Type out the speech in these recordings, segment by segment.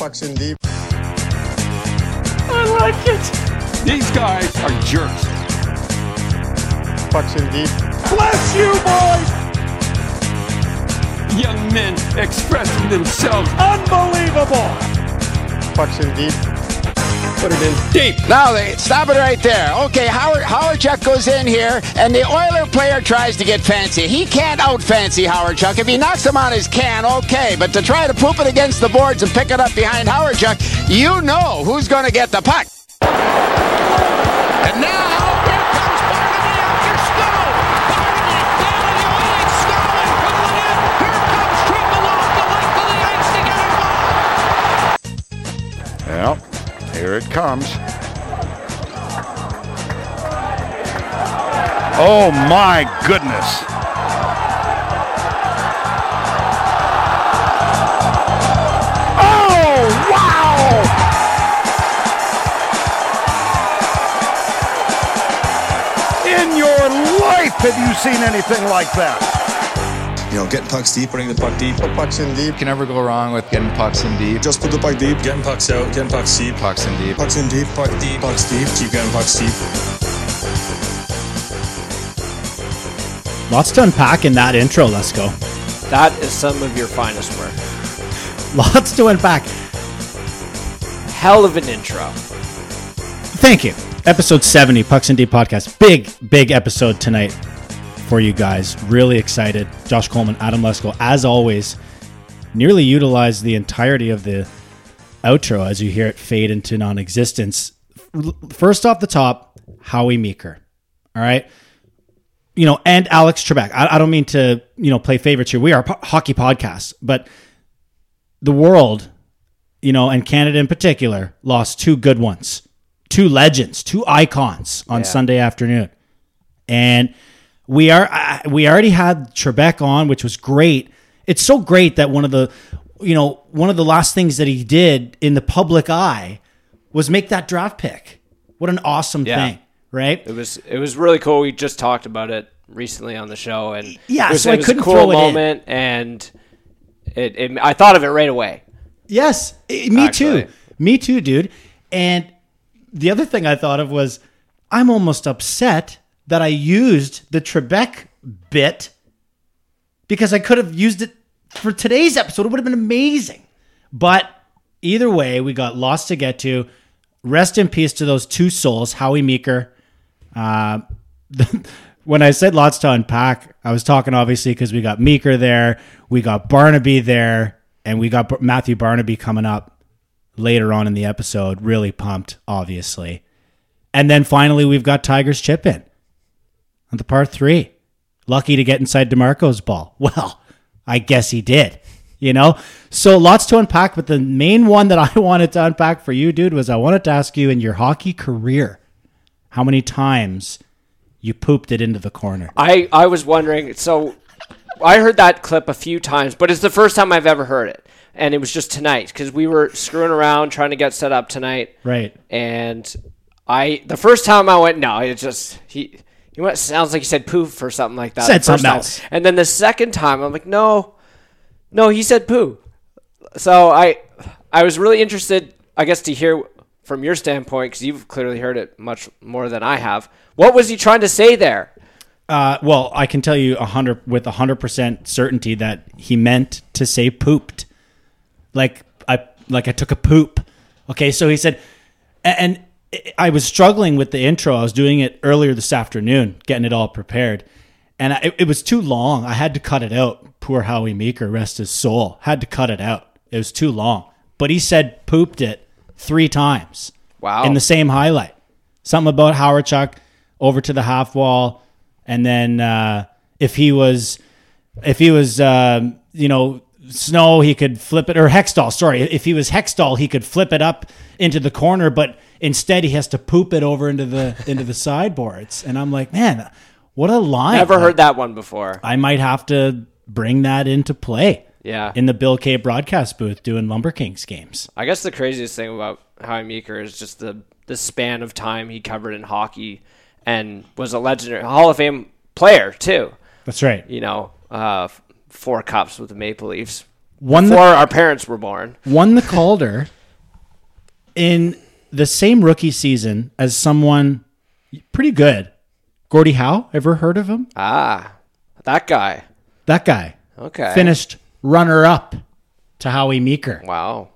Pucks in deep. I like it. These guys are jerks. Pucks in deep. Bless you, boys. Young men expressing themselves. Unbelievable. Pucks in deep. Put it in deep. Now they stop it right there. Okay, Howard Hawerchuk goes in here, and the Oiler player tries to get fancy. He can't out fancy Hawerchuk. If he knocks him on his can, okay. But to try to poop it against the boards and pick it up behind Hawerchuk, you know who's going to get the puck. And now it comes. Oh my goodness. Oh, wow! In your life have you seen anything like that? You know, getting pucks deep, putting the puck deep. Put pucks in deep. You can never go wrong with getting pucks in deep. Just put the puck deep, getting pucks out, getting pucks deep. Pucks in deep. Pucks in deep, puck deep, pucks deep, keep getting pucks deep. Lots to unpack in that intro. Let's go. That is some of your finest work. Lots to unpack. Hell of an intro. Thank you. Episode 70, Pucks in Deep podcast. Big, big episode tonight for you guys. Really excited. Josh Coleman, Adam Lesko, as always, nearly utilized the entirety of the outro as you hear it fade into non existence. First off the top, Howie Meeker. All right. You know, and Alex Trebek. I, I don't mean to, you know, play favorites here. We are po- hockey podcast, but the world, you know, and Canada in particular, lost two good ones, two legends, two icons on Sunday afternoon, and we are we already had Trebek on, which was great. It's so great that one of the, you know, one of the last things that he did in the public eye was make that draft pick. What an awesome Yeah. thing, right? It was it was really cool. We just talked about it recently on the show, and Yeah, it was, so I it was couldn't a cool throw it in. moment, and it, it I thought of it right away. Yes, eh, me Actually. too. Me too, dude. And the other thing I thought of was I'm almost upset that I used the Trebek bit because I could have used it for today's episode. It would have been amazing. But either way, we got lots to get to. Rest in peace to those two souls, Howie Meeker. Uh, when I said lots to unpack, I was talking obviously because we got Meeker there, we got Barnaby there, and we got Matthew Barnaby coming up later on in the episode. Really pumped, obviously. And then finally, we've got Tigers chip in on the part three. Lucky to get inside DiMarco's ball. Well, I guess he did. You know? So lots to unpack, but the main one that I wanted to unpack for you, dude, was I wanted to ask you in your hockey career how many times you pooped it into the corner. I I was wondering. So I heard that clip a few times, but it's the first time I've ever heard it, and it was just tonight because we were screwing around trying to get set up tonight. Right. And I the first time I went, no, it just he he went sounds like he said poof or something like that. Said something time. else. And then the second time, I'm like, no, no, he said poo. So I I was really interested, I guess, to hear from your standpoint because you've clearly heard it much more than I have. What was he trying to say there? Uh, well, I can tell you a hundred with a hundred percent certainty that he meant to say pooped, like I like I took a poop. Okay, so he said, and I was struggling with the intro. I was doing it earlier this afternoon, getting it all prepared, and I, it was too long. I had to cut it out. Poor Howie Meeker, rest his soul, had to cut it out. It was too long. But he said pooped it three times. Wow. In the same highlight, something about Hawerchuk over to the half wall, and then uh, if he was, if he was, um, you know, Snow, he could flip it or Hextall. Sorry, if he was Hextall, he could flip it up into the corner, but instead he has to poop it over into the into the sideboards. And I'm like, man, what a line! Never heard that one before. I might have to bring that into play. Yeah. in the Bill K broadcast booth doing Lumber Kings games. I guess the craziest thing about Howie Meeker is just the the span of time he covered in hockey and was a legendary Hall of Fame player too. That's right. You know, uh, four cups with the Maple Leafs. won Before the our parents were born. won the Calder in the same rookie season as someone pretty good. Gordie Howe, ever heard of him? Ah, that guy. That guy Okay. finished runner up to Howie Meeker. Wow.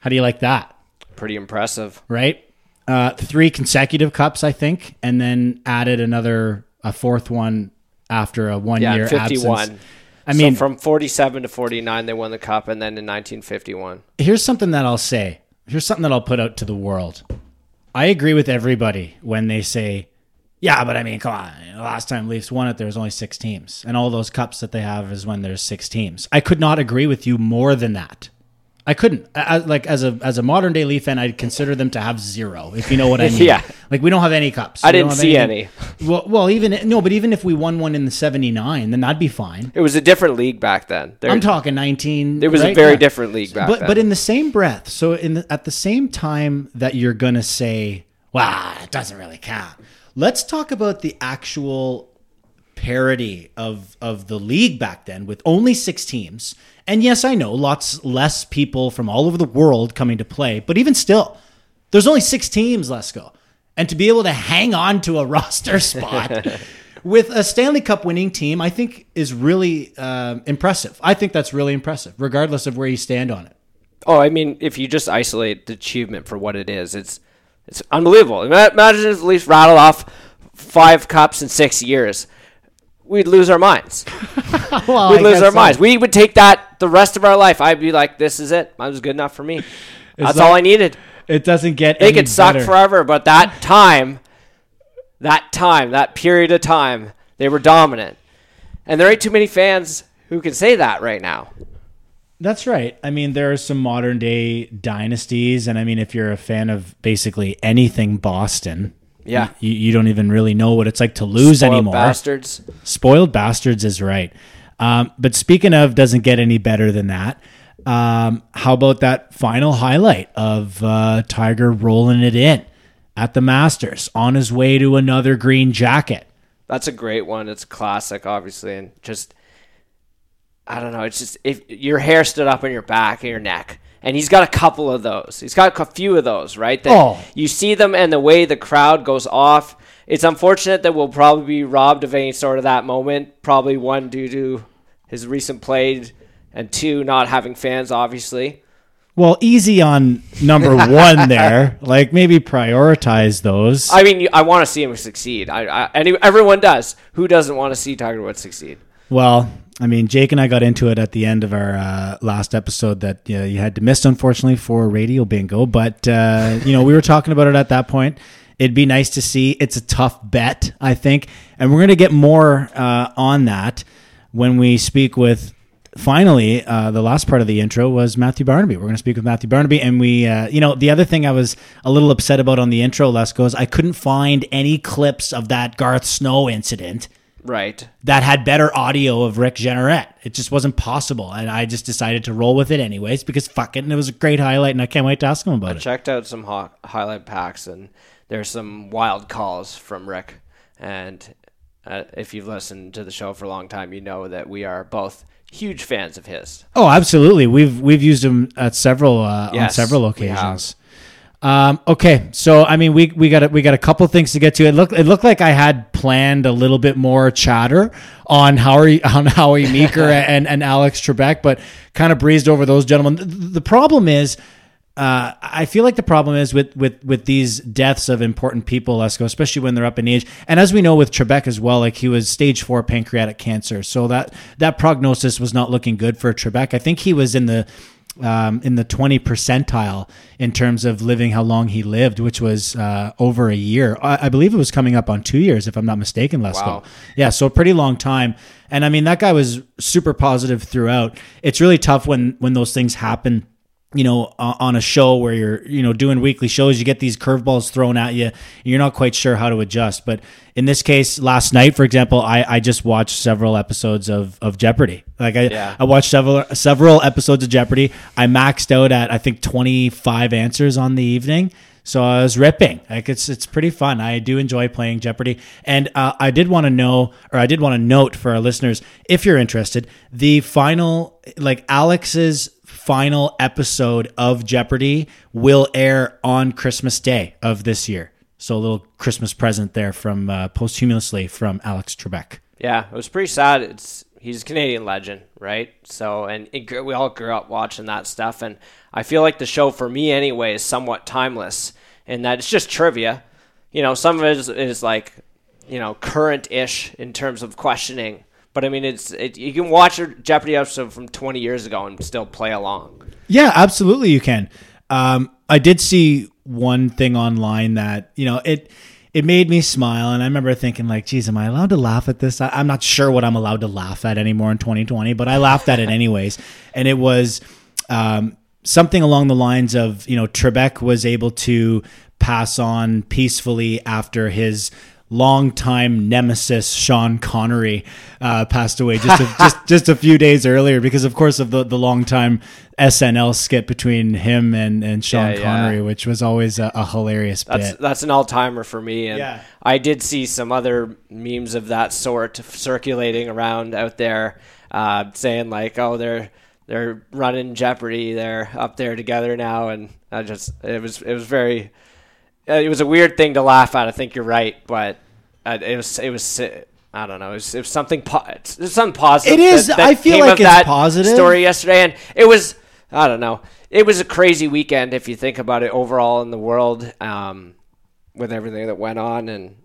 How do you like that? Pretty impressive. Right? Uh, three consecutive cups, I think, and then added another a fourth one after a one Yeah, year 51. absence. I mean, so from 47 to 49, they won the cup, and then in 1951. here's something that I'll say. Here's something that I'll put out to the world. I agree with everybody when they say, "Yeah, but I mean, come on. Last time Leafs won it, there was only six teams, and all those cups that they have is when there's six teams." I could not agree with you more than that. I couldn't. I, like as a as a modern day Leaf fan, I'd consider them to have zero. If you know what I mean. Yeah. Like we don't have any cups. I We didn't see anything- Well, well, even no, but even if we won one in the '79, then that'd be fine. It was a different league back then. There, I'm talking 19. It was a very Yeah. different league back but then. but in the same breath, so in the, at the same time that you're gonna say, "Wow, it doesn't really count," let's talk about the actual parity of of the league back then with only six teams. And yes, I know lots less people from all over the world coming to play, but even still, there's only six teams. Let's go, and to be able to hang on to a roster spot. With a Stanley Cup winning team, I think is really uh, impressive. I think that's really impressive, regardless of where you stand on it. oh, I mean, if you just isolate the achievement for what it is, it's it's unbelievable. Imagine if the Leafs rattle off five cups in six years. We'd lose our minds. Well, We'd I lose our so. minds. We would take that the rest of our life. I'd be like, this is it. That was good enough for me. That's that- all I needed. It doesn't get. They could suck better. forever, but that time, that time, that period of time, they were dominant. And there ain't too many fans who can say that right now. That's right. I mean, there are some modern day dynasties, and I mean, if you're a fan of basically anything Boston, Yeah. you, you don't even really know what it's like to lose anymore. Spoiled anymore. bastards. Spoiled bastards is right. Um, but speaking of, doesn't get any better than that. Um, how about that final highlight of uh, Tiger rolling it in at the Masters on his way to another green jacket? That's a great one. It's classic, obviously, and just I don't know. It's just if your hair stood up on your back and your neck, and he's got a couple of those. He's got a few of those, right? That Oh. you see them, and the way the crowd goes off. It's unfortunate that we'll probably be robbed of any sort of that moment. Probably one due to his recent play, and two not having fans, obviously. Well, easy on number one there. Like maybe prioritize those. I mean, I want to see him succeed. I, I everyone does. Who doesn't want to see Tiger Woods succeed? Well, I mean, Jake and I got into it at the end of our uh, last episode that you, know, you had to miss, unfortunately, for radio bingo. But, uh, you know, we were talking about it at that point. It'd be nice to see. It's a tough bet, I think. And we're going to get more uh, on that when we speak with. Finally, uh, the last part of the intro was Matthew Barnaby. We're going to speak with Matthew Barnaby, and we, uh, you know, the other thing I was a little upset about on the intro, Lesko, is I couldn't find any clips of that Garth Snow incident Right. that had better audio of Rick Jeanneret. It just wasn't possible. And I just decided to roll with it anyways because fuck it. And it was a great highlight and I can't wait to ask him about it. I checked out some ho- highlight packs and there's some wild calls from Rick. And uh, if you've listened to the show for a long time, you know that we are both huge fans of his. Oh, absolutely. We've we've used him at several uh, on Yes, several we have. occasions. Um, okay, so I mean, we we got a, we got a couple things to get to. It looked it looked like I had planned a little bit more chatter on Howie on Howie Meeker and and Alex Trebek, but kind of breezed over those gentlemen. The, the problem is, uh, I feel like the problem is with with with these deaths of important people, let's go, especially when they're up in age. And as we know with Trebek as well, like he was stage four pancreatic cancer, so that that prognosis was not looking good for Trebek. I think he was in the um, in the 20 percentile in terms of living how long he lived, which was uh, over a year. I, I believe it was coming up on two years, if I'm not mistaken, Lesko. Wow. Yeah, so a pretty long time. And I mean, that guy was super positive throughout. It's really tough when when those things happen. You know, on a show where you're, you know, doing weekly shows, you get these curveballs thrown at you. You're not quite sure how to adjust. But in this case, last night, for example, I, I just watched several episodes of, of Jeopardy. Like I, Yeah. I watched several several episodes of Jeopardy. I maxed out at I think 25 answers on the evening. So I was ripping. Like it's it's pretty fun. I do enjoy playing Jeopardy, and uh, I did want to know, or I did want to note for our listeners, if you're interested, the final, like Alex's final episode of Jeopardy will air on Christmas Day of this year. So a little Christmas present there from uh, posthumously from Alex Trebek. Yeah, it was pretty sad. It's he's a Canadian legend, right? So, and it, we all grew up watching that stuff, and I feel like the show for me anyway is somewhat timeless in that it's just trivia. You know, some of it is, is like, you know, current-ish in terms of questioning, but I mean, it's it, you can watch a Jeopardy episode from 20 years ago and still play along. Yeah, absolutely, you can. Um, I did see one thing online that you know it it made me smile, and I remember thinking like, "Geez, am I allowed to laugh at this?" I, I'm not sure what I'm allowed to laugh at anymore in 2020, but I laughed at it anyways, and it was um, something along the lines of you know Trebek was able to pass on peacefully after his longtime nemesis Sean Connery uh, passed away just a, just just a few days earlier because of course of the the longtime SNL skit between him and and Sean Yeah, yeah. Connery, which was always a, a hilarious That's bit. that's an all timer for me, and Yeah. I did see some other memes of that sort circulating around out there, uh, saying like, "Oh, they're they're running Jeopardy, they're up there together now," and I just it was it was very it was a weird thing to laugh at. I think you're right, but uh, it was it was. I don't know. It was, it was something. Po- it's something positive. It is- that- that I feel like it's that positive. story yesterday, and it was. I don't know. It was a crazy weekend if you think about it overall in the world, um, with everything that went on, and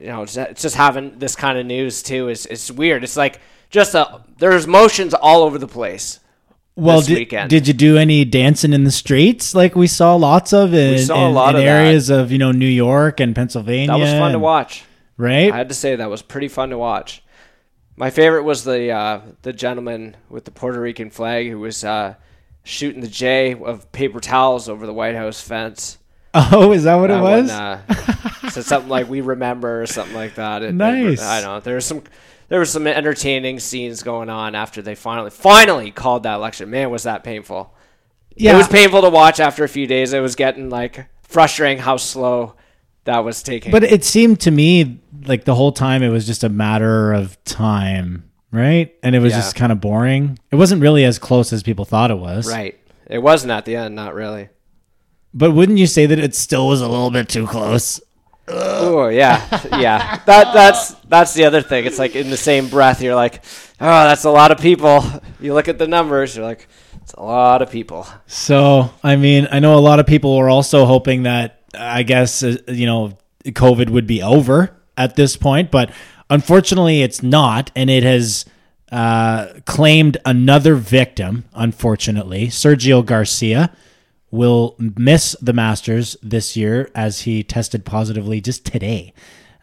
you know, it's, it's just having this kind of news too is it's weird. It's like just a there's motions all over the place. Well, this did, weekend. did you do any dancing in the streets like we saw lots of in, saw a lot in of that. areas of you know New York and Pennsylvania? That was fun to watch. right? I had to say that was pretty fun to watch. My favorite was the uh, the gentleman with the Puerto Rican flag who was uh, shooting the J of paper towels over the White House fence. oh, is that what it was? one, uh, said something like "We remember" or something like that. It- it- Nice. I don't know. There was some there were some entertaining scenes going on after they finally finally called that election. Man, was that painful. yeah, It was painful to watch after a few days. It was getting like frustrating how slow that was taking. But it seemed to me like the whole time it was just a matter of time, right? And it was Yeah. just kind of boring. It wasn't really as close as people thought it was. right, it wasn't at the end. Not really. But wouldn't you say that it still was a little bit too close? Oh yeah, yeah. That that's that's the other thing. It's like in the same breath, you're like, oh, that's a lot of people. You look at the numbers, you're like, it's a lot of people. So, I mean, I know a lot of people were also hoping that, I guess, uh, you know, COVID would be over at this point, but unfortunately, it's not. And it has uh, claimed another victim, unfortunately. Sergio Garcia will miss the Masters this year as he tested positively just today.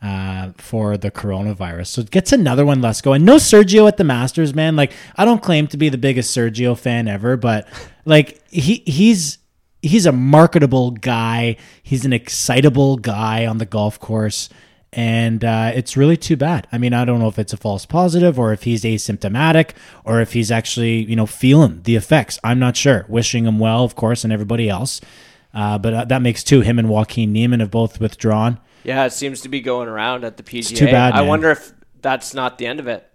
Uh, for the coronavirus. So it gets another one less go. And no Sergio at the Masters, man. Like, I don't claim to be the biggest Sergio fan ever, but like he he's he's a marketable guy. He's an excitable guy on the golf course. And uh, it's really too bad. I mean, I don't know if it's a false positive or if he's asymptomatic or if he's actually, you know, feeling the effects. I'm not sure. Wishing him well, of course, and everybody else. Uh, but uh, that makes two. Him and Joaquin Niemann have both withdrawn. Yeah, it seems to be going around at the PGA. too bad, I man. wonder if that's not the end of it.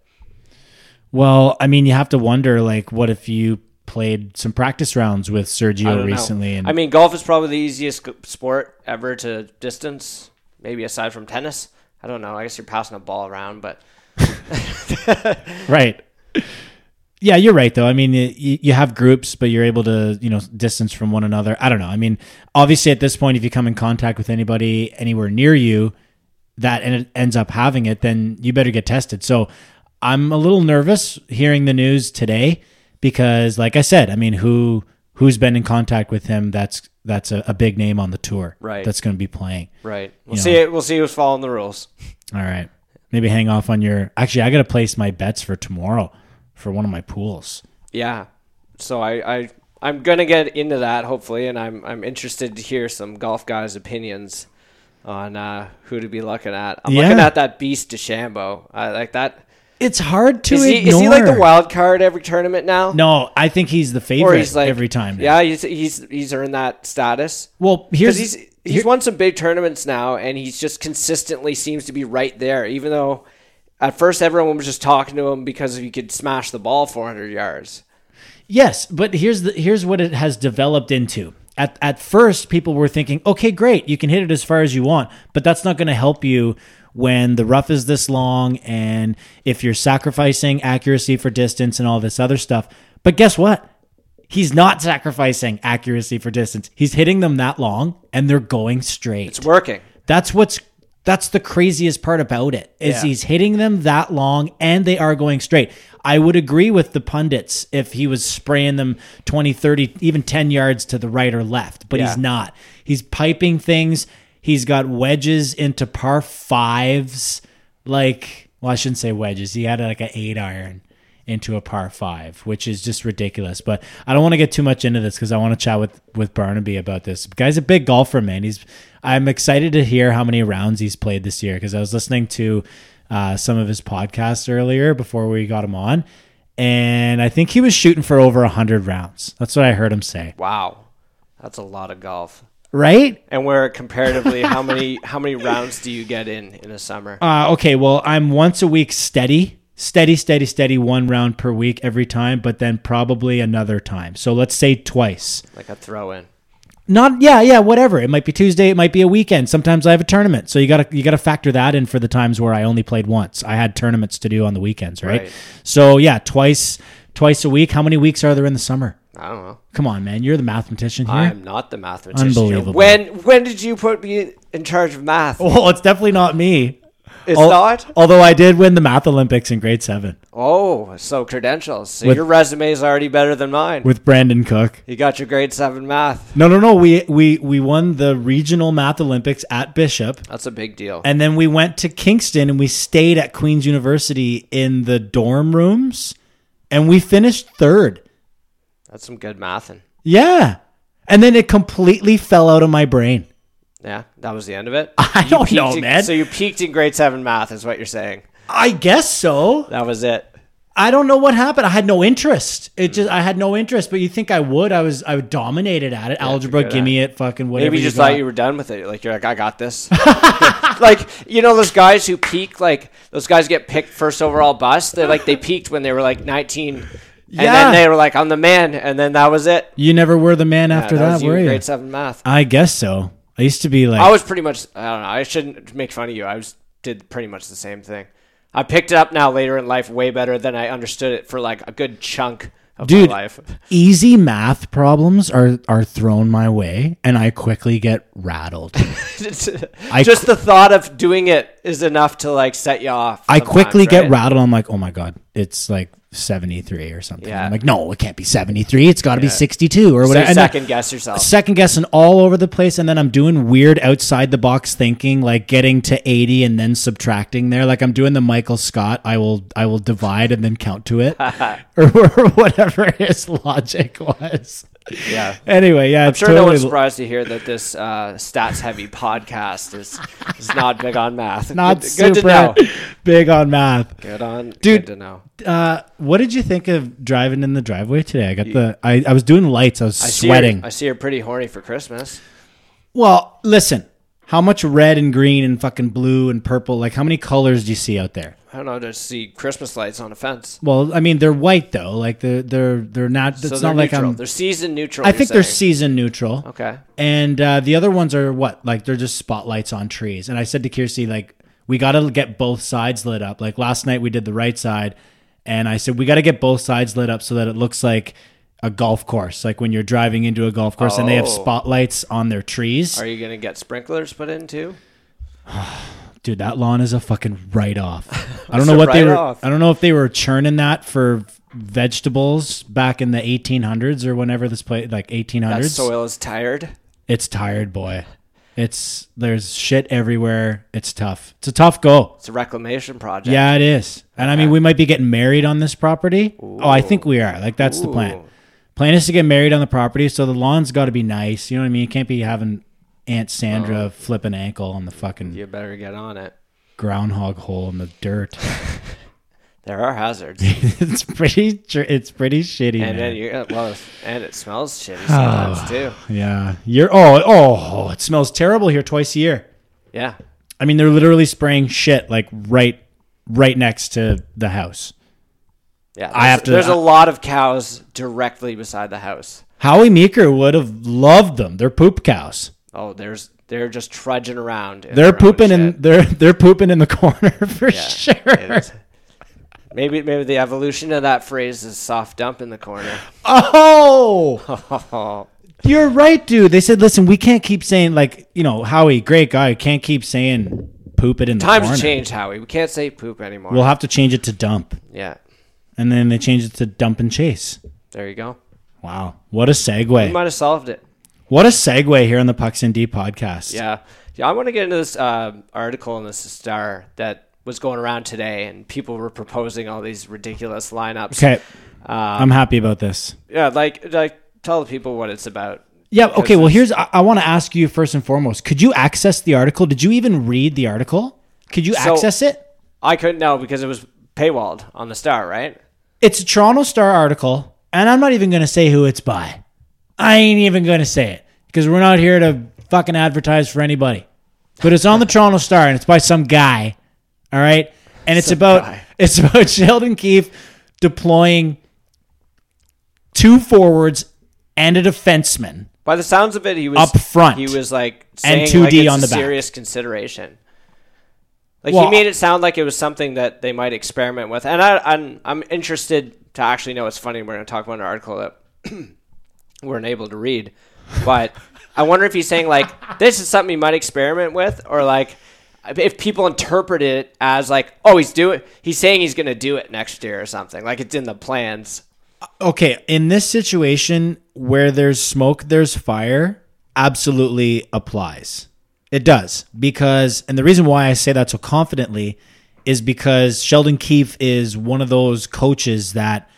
Well, I mean, you have to wonder, like, what if you played some practice rounds with Sergio recently? know. And I mean, golf is probably the easiest sport ever to distance. Maybe aside from tennis. I don't know. I guess you're passing a ball around, but right. Yeah, you're right though. I mean, you, have groups, but you're able to, you know, distance from one another. I don't know. I mean, obviously at this point, if you come in contact with anybody anywhere near you that it ends up having it, then you better get tested. So I'm a little nervous hearing the news today because, like I said, I mean, who who's been in contact with him? That's that's a, a big name on the tour, Right. That's going to be playing. right. We'll You see. know. It. We'll see who's following the rules. All right. Maybe hang off on your. Actually, I got to place my bets for tomorrow for one of my pools. Yeah. So I, I I'm gonna get into that hopefully, and I'm I'm interested to hear some golf guys' opinions on uh, who to be looking at. I'm looking at that beast DeChambeau. I like that. It's hard to Is he, ignore. is he like the wild card every tournament now? No, I think he's the favorite he's like every time. now. Yeah, he's he's he's earned that status. Well, here's he's he's won some big tournaments now, and he's just consistently seems to be right there. Even though at first everyone was just talking to him because he could smash the ball 400 yards. Yes, but here's the here's what it has developed into. At at first, people were thinking, okay, great, you can hit it as far as you want, but that's not going to help you when the rough is this long and if you're sacrificing accuracy for distance and all this other stuff. But guess what? He's not sacrificing accuracy for distance. He's hitting them that long and they're going straight. It's working. That's what's that's the craziest part about it is Yeah. he's hitting them that long and they are going straight. I would agree with the pundits if he was spraying them 20, 30, even 10 yards to the right or left, but Yeah. he's not. He's piping things. He's got wedges into par fives. Like, well, I shouldn't say wedges. He had like an eight iron into a par five, which is just ridiculous. But I don't want to get too much into this because I want to chat with with Barnaby about this. Guy's a big golfer, man. He's I'm excited to hear how many rounds he's played this year because I was listening to uh, some of his podcasts earlier before we got him on, and I think he was shooting for over hundred rounds. That's what I heard him say. Wow, that's a lot of golf. Right? And where comparatively, how many how many rounds do you get in in a summer? Uh, okay, well, I'm once a week steady, steady, steady, steady, one round per week every time, but then probably another time. So let's say twice. Like a throw in. Not yeah, yeah, whatever. It might be Tuesday, it might be a weekend. Sometimes I have a tournament. So you got to you got to factor that in for the times where I only played once. I had tournaments to do on the weekends, right? Right. So yeah, twice twice a week. How many weeks are there in the summer? I don't know. Come on, man. You're the mathematician here. I'm not the mathematician. Unbelievable. When when did you put me in charge of math? well, it's definitely not me. It's Al- not. Although I did win the math Olympics in grade 7 Oh, so credentials. So With- your resume is already better than mine. with Brandon Cook. you got your grade seven math. No, no, no. We we we won the regional math Olympics at Bishop. That's a big deal. And then we went to Kingston and we stayed at Queen's University in the dorm rooms and we finished third. That's some good mathing. Yeah. And then it completely fell out of my brain. Yeah, that was the end of it. I You don't know, in- man. So you peaked in grade seven math, is what you're saying. I guess so. That was it. I don't know what happened. I had no interest. It just I had no interest, but you think I would? I was I dominated at it. Algebra, give me it, fucking whatever. Maybe you just got. thought you were done with it. Like you're like, I got this. like you know those guys who peak, like those guys get picked first overall bust. They like they peaked when they were like 19, Yeah. and then they were like, I'm the man, and then that was it. You never were the man Yeah, after that, that, you were you? grade seven math. I guess so. I used to be like I was pretty much. I don't know. I shouldn't make fun of you. I was did pretty much the same thing. I picked it up now later in life way better than I understood it for like a good chunk of Dude, my life. easy math problems are are thrown my way and I quickly get rattled. I Just the thought of doing it is enough to like set you off. I quickly get right? rattled. I'm like, "Oh my god, it's like 73 or something." Yeah. I'm like, "No, it can't be 73. It's got to be 62 or So whatever." And second guess yourself. second guessing all over the place and then i'm doing weird outside the box thinking like getting to 80 and then subtracting there like i'm doing the michael scott i will i will divide and then count to it or, or whatever his logic was Yeah. anyway yeah I'm sure no one's surprised to hear that this uh, stats heavy podcast is is not big on math. not good, good to know. big on math Good on, Dude. Good to know. uh what did you think of driving in the driveway today i got the i, I was doing lights i was I see sweating Her, I see you're pretty horny for Christmas. well listen how much red and green and fucking blue and purple like how many colors do you see out there I don't know I just see Christmas lights on a fence. Well, I mean, they're white though. Like they're they're they're not. It's so not they're like neutral. I'm. they're season neutral. I think they're season neutral. Okay. And uh, the other ones are what? Like they're just spotlights on trees. And I said to Kirsty, like, we got to get both sides lit up. Like last night we did the right side, and I said we got to get both sides lit up so that it looks like a golf course. Like when you're driving into a golf course and they have Oh. spotlights on their trees. Are you gonna get sprinklers put in too? Dude, that lawn is a fucking write off. I don't know what they were. I don't know if they were churning that for vegetables back in the 1800s or whenever this place, like 1800s. That soil is tired. It's tired, boy. It's there's shit everywhere. It's tough. It's a tough go. It's a reclamation project. Yeah, it is. And I mean, we might be getting married on this property. Oh, I think we are. Like that's the plan. Plan is to get married on the property, so the lawn's got to be nice. You know what I mean? You can't be having Aunt Sandra oh. flip an ankle on the fucking You better get on it. groundhog hole in the dirt. There are hazards, it's pretty. It's pretty shitty. and man. then you well, and it smells shitty sometimes too. yeah, you're. Oh, oh, it smells terrible here twice a year. Yeah, I mean, they're literally spraying shit like right, right next to the house. Yeah. I have there's- to- There's a lot of cows directly beside the house. Howie Meeker would have loved them. They're poop cows. Oh, there's they're just trudging around. They're pooping in. They're they're pooping in the corner for Yeah, sure. Maybe maybe the evolution of that phrase is soft dump in the corner. Oh, you're right, dude. They said, listen, we can't keep saying like you know Howie, great guy, can't keep saying poop it in the Times corner. change, Howie. We can't say poop anymore. We'll have to change it to dump, yeah, and then they changed it to dump and chase. there you go. Wow, what a segue! We might have solved it. What a segue here on the Pucks and D podcast. Yeah, yeah. I want to get into this uh, article in the Star that was going around today, and people were proposing all these ridiculous lineups. Okay, Um, I'm happy about this. yeah, like like tell the people what it's about. Yeah. Okay. Well, here's I, I want to ask you first and foremost. Could you access the article? Did you even read the article? Could you So- access it? I couldn't know because it was paywalled on the Star, right? It's a Toronto Star article, and I'm not even going to say who it's by. I ain't even going to say it because we're not here to fucking advertise for anybody. But it's on the Toronto Star, and it's by some guy. All right, and it's about guy. it's about Sheldon Keefe deploying two forwards and a defenseman. By the sounds of it, he was Up front. He was like And 2D like on a the back. serious consideration. Like Well, he made it sound like it was something that they might experiment with, and I, I'm I'm interested to actually know. It's funny we're going to talk about an article that we weren't able to read, but I wonder if he's saying like this is something he might experiment with, or like if people interpret it as like oh he's doing he's saying he's going to do it next year or something, like it's in the plans. Uh, okay, in this situation where there's smoke, there's fire, absolutely applies. It does. Because, and the reason why I say that so confidently is because Sheldon Keefe is one of those coaches that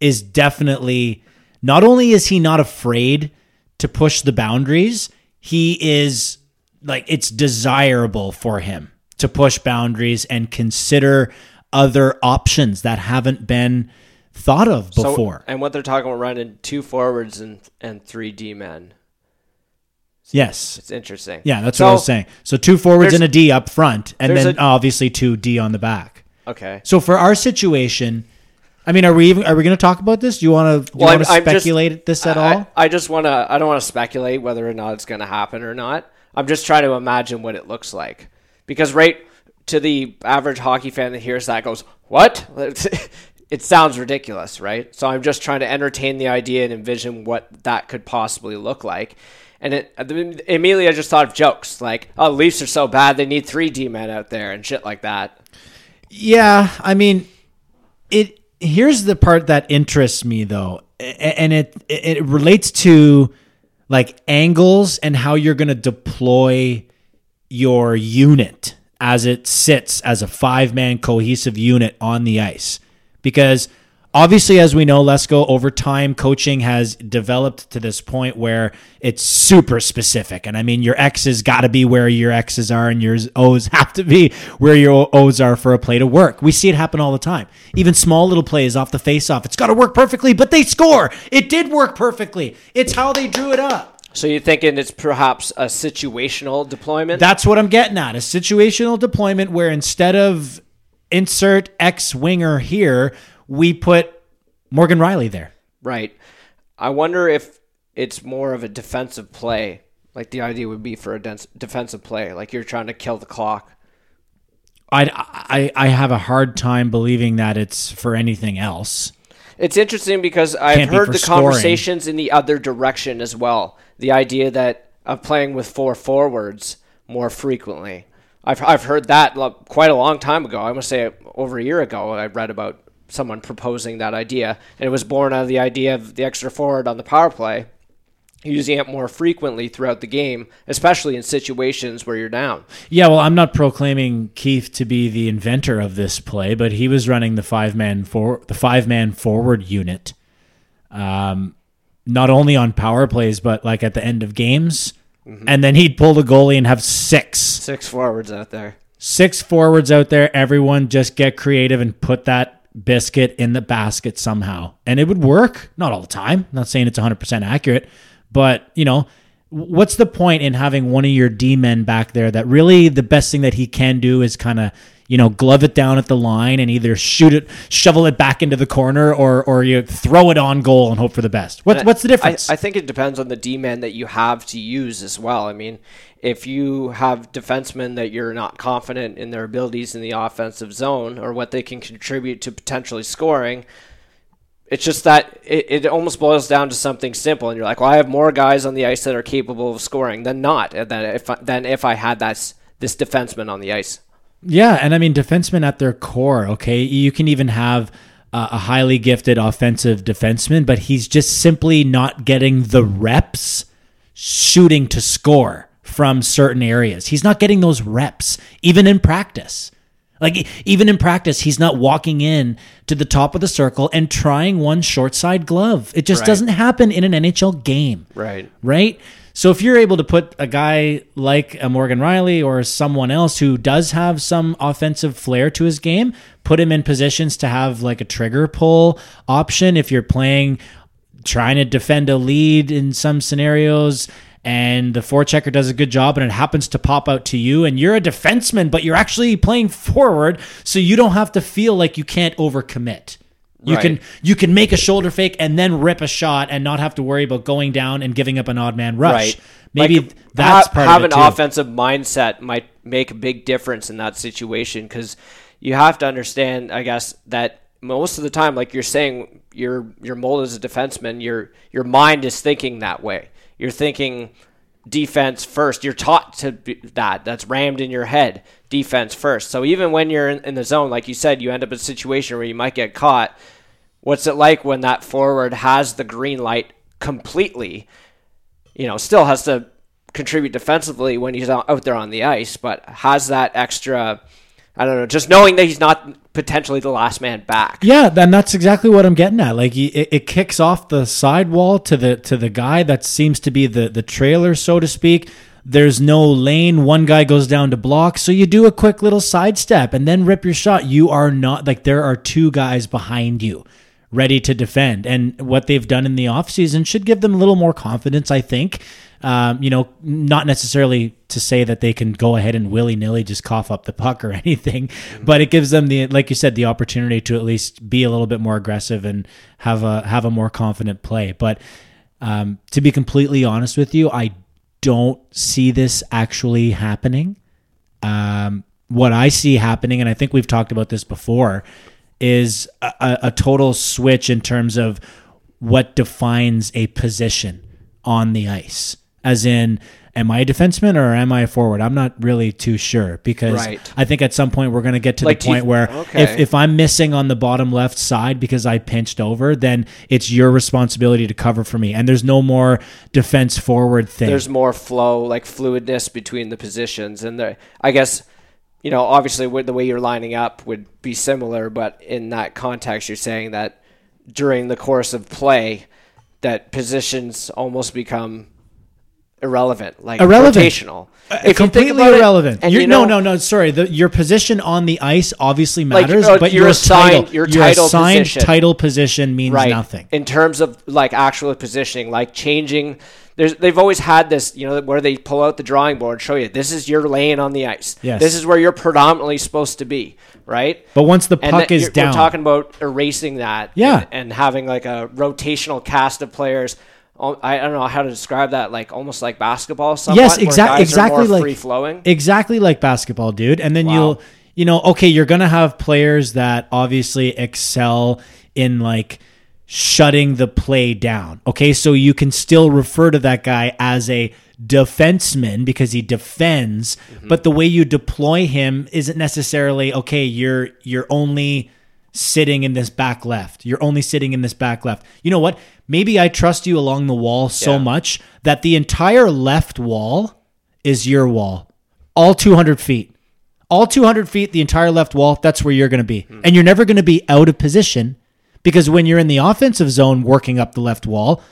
is definitely, not only is he not afraid to push the boundaries, he is like, it's desirable for him to push boundaries and consider other options that haven't been thought of So- before. and what they're talking about running two forwards and and three D men. Yes. It's interesting. Yeah, that's So- what I was saying. So two forwards and a D up front, and then a- obviously two D on the back. Okay. So for our situation, I mean, are we even are we going to talk about this? Do you want to Well, want to I'm just- speculate this at I- all? I, just want to. I don't want to speculate whether or not it's going to happen or not. I'm just trying to imagine what it looks like because right to the average hockey fan that hears that goes, "What?" it sounds ridiculous, right? So I'm just trying to entertain the idea and envision what that could possibly look like. And it immediately I just thought of jokes like, "Oh, Leafs are so bad they need three D men out there and shit like that." Yeah, I mean, it. Here's the part that interests me though, and it it relates to like angles and how you're going to deploy your unit as it sits as a five man cohesive unit on the ice, because obviously, as we know, Lesko over time coaching has developed to this point where it's super specific. And I mean, your X's got to be where your X's are, and your O's have to be where your O's are for a play to work. We see it happen all the time. Even small little plays off the face-off, it's got to work perfectly, but they score. It did work perfectly. It's how they drew it up. So you're thinking it's perhaps a situational deployment? That's what I'm getting at. A situational deployment where instead of insert X winger here, we put Morgan Rielly there. Right. I wonder if it's more of a defensive play. Like the idea would be for a defensive play, like you're trying to kill the clock. I, I I have a hard time believing that it's for anything else. It's interesting because I've Can't heard for the scoring. conversations in the other direction as well. The idea that of playing with four forwards more frequently. I've I've heard that quite a long time ago. I must say over a year ago. I read about someone proposing that idea, and it was born out of the idea of the extra forward on the power play, using it more frequently throughout the game, especially in situations where you're down. Yeah, well, I'm not proclaiming Keith to be the inventor of this play, but he was running the five man for the five man forward unit, um, not only on power plays but like at the end of games, and then he'd pull the goalie and have six Six forwards out there. six forwards out there. Everyone just get creative and put that biscuit in the basket somehow. And it would work. Not all the time. I'm not saying it's 100% accurate, but, you know, what's the point in having one of your D men back there that really the best thing that he can do is kind of you know glove it down at the line and either shoot it shovel it back into the corner or or you throw it on goal and hope for the best what's what's the difference I, I think it depends on the D man that you have to use as well. I mean, if you have defensemen that you're not confident in their abilities in the offensive zone or what they can contribute to potentially scoring, it's just that it, it almost boils down to something simple. And you're like, well, I have more guys on the ice that are capable of scoring than not, than if than if I had that this defenseman on the ice. Yeah, and I mean defensemen at their core. Okay, you can even have uh, a highly gifted offensive defenseman, but he's just simply not getting the reps shooting to score from certain areas. He's not getting those reps even in practice. Like even in practice, he's not walking in to the top of the circle and trying one short side glove. It just Right. doesn't happen in an NHL game Right. right? So if you're able to put a guy like a Morgan Rielly or someone else who does have some offensive flair to his game, put him in positions to have like a trigger pull option if you're playing trying to defend a lead in some scenarios and the forechecker does a good job and it happens to pop out to you and you're a defenseman but you're actually playing forward so you don't have to feel like you can't overcommit. You Right. can you can make a shoulder fake and then rip a shot and not have to worry about going down and giving up an odd man rush. Right. Maybe Like, that's ha- part have of it an too. offensive mindset might make a big difference in that situation because you have to understand, I guess, that most of the time, like you're saying, your your mold as a defenseman, your your mind is thinking that way. You're thinking defense first. You're taught to be that. That's rammed in your head. Defense first. So even when you're in, in the zone, like you said, you end up in a situation where you might get caught. What's it like when that forward has the green light completely? you know, still has to contribute defensively when he's out out there on the ice, but has that extra, I don't know, just knowing that he's not potentially the last man back. Yeah, then that's exactly what I'm getting at. Like it, it kicks off the sidewall to the to the guy that seems to be the the trailer, so to speak. There's no lane. One guy goes down to block, so you do a quick little sidestep and then rip your shot. You are not like there are two guys behind you ready to defend. And what they've done in the offseason should give them a little more confidence, I think. Um, you know, not necessarily to say that they can go ahead and willy nilly just cough up the puck or anything, but it gives them the, like you said, the opportunity to at least be a little bit more aggressive and have a have a more confident play. But um, to be completely honest with you, I don't see this actually happening. Um, what I see happening, and I think we've talked about this before, is a, a, a total switch in terms of what defines a position on the ice. As in, am I a defenseman or am I a forward? I'm not really too sure because Right. I think at some point we're going to get to Like, the you- point where okay. if, if I'm missing on the bottom left side because I pinched over, then it's your responsibility to cover for me. And there's no more defense forward thing. There's more flow, like fluidness between the positions, and the, I guess, you know, obviously with the way you're lining up would be similar, but in that context, you're saying that during the course of play, that positions almost become irrelevant, like Irrelevant. rotational. Uh, If completely it, irrelevant. You're- you know- no, no, no. Sorry, the, your position on the ice obviously Like, matters, uh, but your your, assigned- title, your title assigned position. title position means right. nothing. in terms of like actual positioning, like changing. There's they've always had this, you know, where they pull out the drawing board, show you this is your lane on the ice. Yes. This is where you're predominantly supposed to be, right? But once the puck is down, We're talking about erasing that, Yeah. and, and having like a rotational cast of players. Al- I don't know how to describe that, like almost like basketball. Somewhat, yes, exactly, exactly like free flowing. exactly like basketball, dude. And then Wow. you'll, you know, okay, you're gonna have players that obviously excel in like shutting the play down. Okay, so you can still refer to that guy as a defenseman because he defends, Mm-hmm. but the way you deploy him isn't necessarily okay. You're you're only sitting in this back left. You're only sitting in this back left. You know what? Maybe I trust you along the wall so Yeah. much that the entire left wall is your wall. All 200 feet. All 200 feet, the entire left wall, that's where you're going to be. Hmm. And you're never going to be out of position because when you're in the offensive zone working up the left wall,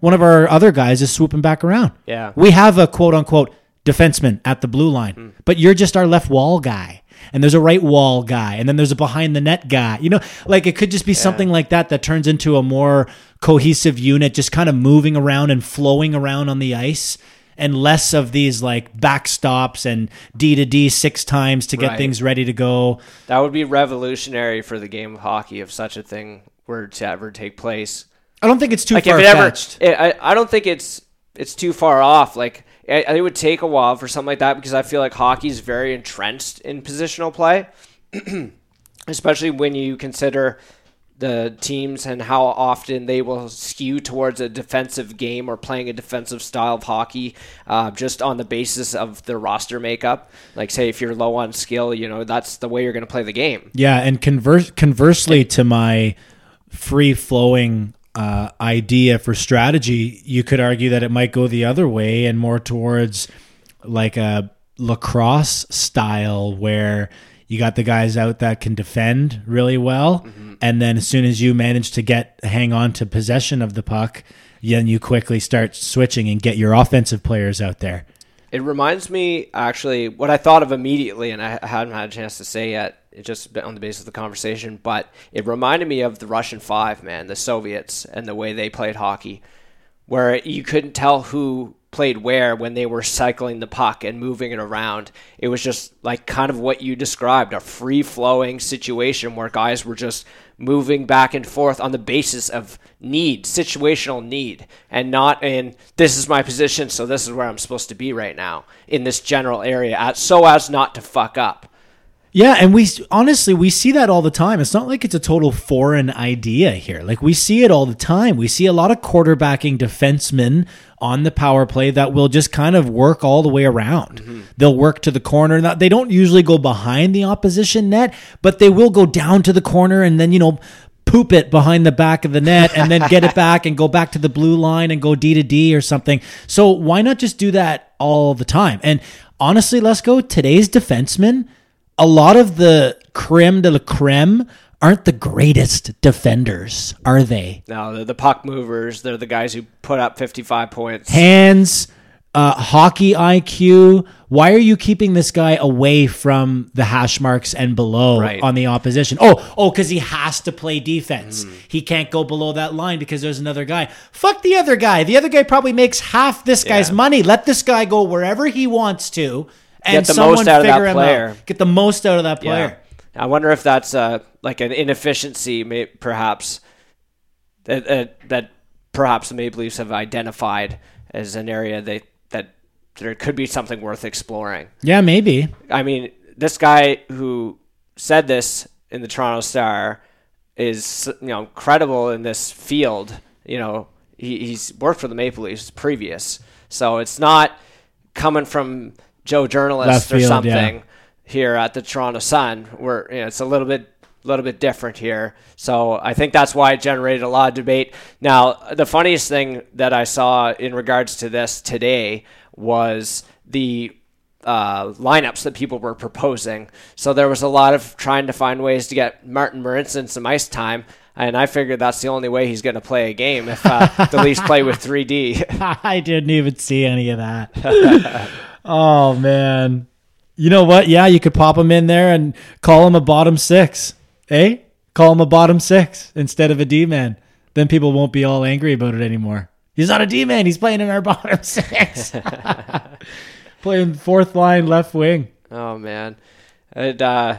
one of our other guys is swooping back around. Yeah. We have a quote unquote defenseman at the blue line, Hmm. but you're just our left wall guy. And there's a right wall guy, and then there's a behind the net guy. You know, like it could just be something like that that turns into a more cohesive unit, just kind of moving around and flowing around on the ice. And less of these like backstops and D to D six times to get Right. things ready to go. That would be revolutionary for the game of hockey if such a thing were to ever take place. I don't think it's too like if far it ever, fetched. I, I don't think it's it's too far off. Like it, it would take a while for something like that because I feel like hockey is very entrenched in positional play, especially when you consider the teams and how often they will skew towards a defensive game or playing a defensive style of hockey uh, just on the basis of their roster makeup. Like, say, if you're low on skill, you know, that's the way you're going to play the game. Yeah, and converse, conversely to my free flowing uh, idea for strategy, you could argue that it might go the other way and more towards like a lacrosse style where you got the guys out that can defend really well, and then as soon as you manage to get hang on to possession of the puck, then you quickly start switching and get your offensive players out there. It reminds me, actually, what I thought of immediately, and I hadn't had a chance to say yet, just on the basis of the conversation, but it reminded me of the Russian Five, man, the Soviets, and the way they played hockey, where you couldn't tell who played where when they were cycling the puck and moving it around. It was just like kind of what you described a free flowing situation where guys were just moving back and forth on the basis of need, situational need, and not in this is my position, so this is where I'm supposed to be right now in this general area, so as not to fuck up. Yeah, and we honestly we see that all the time. It's not like it's a total foreign idea here. Like we see it all the time. We see a lot of quarterbacking defensemen on the power play that will just kind of work all the way around. Mm-hmm. They'll work to the corner. They don't usually go behind the opposition net, but they will go down to the corner and then, you know, poop it behind the back of the net and then get it back and go back to the blue line and go D to D or something. So why not just do that all the time? And honestly, let's go today's defensemen a lot of the creme de la creme aren't the greatest defenders, are they? Now, the, the puck movers, they're the guys who put up 55 points. Hands, uh, hockey IQ. Why are you keeping this guy away from the hash marks and below Right. on the opposition? Oh, oh, because he has to play defense. He can't go below that line because there's another guy. Fuck the other guy. The other guy probably makes half this guy's Yeah. money. Let this guy go wherever he wants to. And Get the most out of that player. out. Get the most out of that player. Yeah. I wonder if that's uh, like an inefficiency, may, perhaps that uh, that perhaps the Maple Leafs have identified as an area they that there could be something worth exploring. Yeah, maybe. I mean, this guy who said this in the Toronto Star is you know credible in this field. You know, he, he's worked for the Maple Leafs previous, so it's not coming from Joe journalist or something yeah. here at the Toronto Sun. Where you know, it's a little bit little bit different here. So I think that's why it generated a lot of debate. Now, the funniest thing that I saw in regards to this today was the uh, lineups that people were proposing. So there was a lot of trying to find ways to get Martin Marincin some ice time. And I figured that's the only way he's going to play a game if uh, the Leafs play with 3D. I didn't even see any of that. oh man. You know what? Yeah, you could pop him in there and call him a bottom six. Eh? Call him a bottom six instead of a D man. Then people won't be all angry about it anymore. He's not a D man. He's playing in our bottom six. playing fourth line left wing. Oh man, it uh,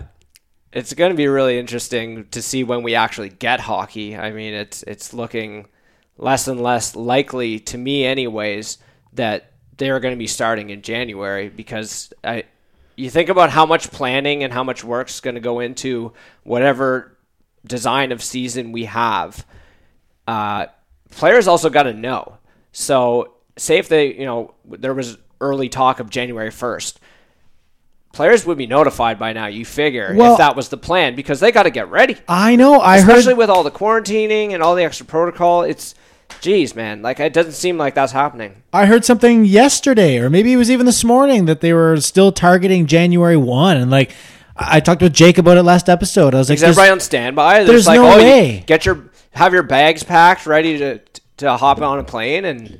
it's going to be really interesting to see when we actually get hockey. I mean, it's it's looking less and less likely to me, anyways, that they're going to be starting in January because I. You think about how much planning and how much work's going to go into whatever design of season we have. Uh, players also got to know. So, say if they, you know, there was early talk of January 1st, players would be notified by now, you figure, Well- if that was the plan, because they got to get ready. I know. I Especially heard with all the quarantining and all the extra protocol. It's, geez, man, like it doesn't seem like that's happening. I heard something yesterday, or maybe it was even this morning, that they were still targeting January one. And like, I talked with Jake about it last episode. I was like, Is everybody "There's- on standby? there's like, no oh, you way. Get your, have your bags packed, ready to, to hop on a plane and,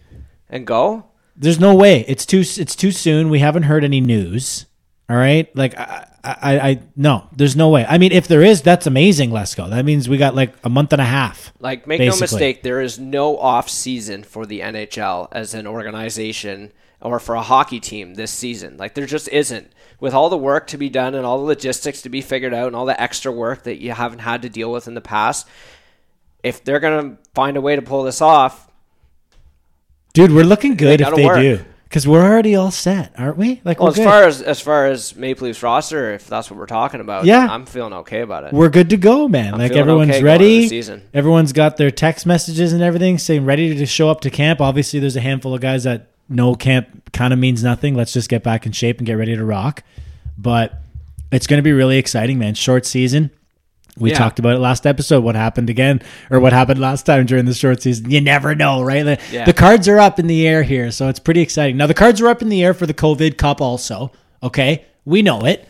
and go. There's no way. It's too it's too soon. We haven't heard any news. All right, like I, I, I, no, there's no way. I mean, if there is, that's amazing. Let's go. That means we got like a month and a half. Like, make no mistake, there is no off season for the NHL as an organization or for a hockey team this season. Like, there just isn't. With all the work to be done and all the logistics to be figured out and all the extra work that you haven't had to deal with in the past, if they're going to find a way to pull this off, Dude, we're looking good if they work. do. Because we're already all set, aren't we? Like well, as good. far as as far as Maple Leafs roster, if that's what we're talking about, Yeah. I'm feeling okay about it. we're good to go, man. I'm like everyone's okay going into the ready. Everyone's got their text messages and everything saying ready to show up to camp. Obviously, there's a handful of guys that no camp kind of means nothing. Let's just get back in shape and get ready to rock. But it's going to be really exciting, man. Short season. We Yeah. talked about it last episode. What happened again, or what happened last time during the short season? You never know, right? The, Yeah. the cards are up in the air here, so it's pretty exciting. Now the cards are up in the air for the COVID Cup, also. Okay, we know it,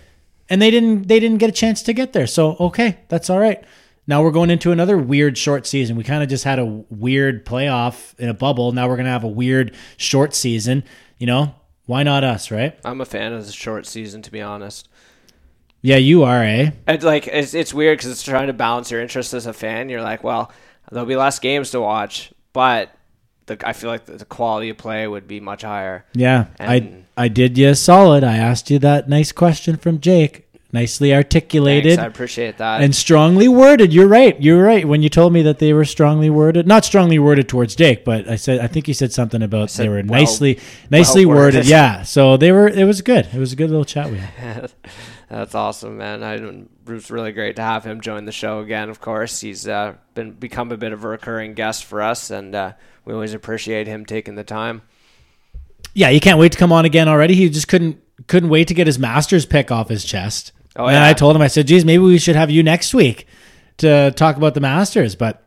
and they didn't. They didn't get a chance to get there, so okay, that's all right. Now we're going into another weird short season. We kind of just had a weird playoff in a bubble. Now we're gonna have a weird short season. You know, why not us, right? I'm a fan of the short season, to be honest. Yeah, you are, eh? And like it's it's weird because it's trying to balance your interest as a fan. You're like, well, there'll be less games to watch, but the, I feel like the, quality of play would be much higher. Yeah, I I did you a solid. I asked you that nice question from Jake, nicely articulated Thanks, I appreciate that. and strongly worded. You're right. You're right. When you told me that they were strongly worded, not strongly worded towards Jake, but I said I think you said something about said they were well- nicely nicely well-worded. worded. Yeah. So they were. It was good. It was a good little chat we had. That's awesome, man. I it was really great to have him join the show again. Of course, he's uh, been become a bit of a recurring guest for us, and uh, we always appreciate him taking the time. Yeah, you can't wait to come on again already. He just couldn't couldn't wait to get his master's pick off his chest. Oh, and yeah. I told him, I said, geez, maybe we should have you next week to talk about the Masters. But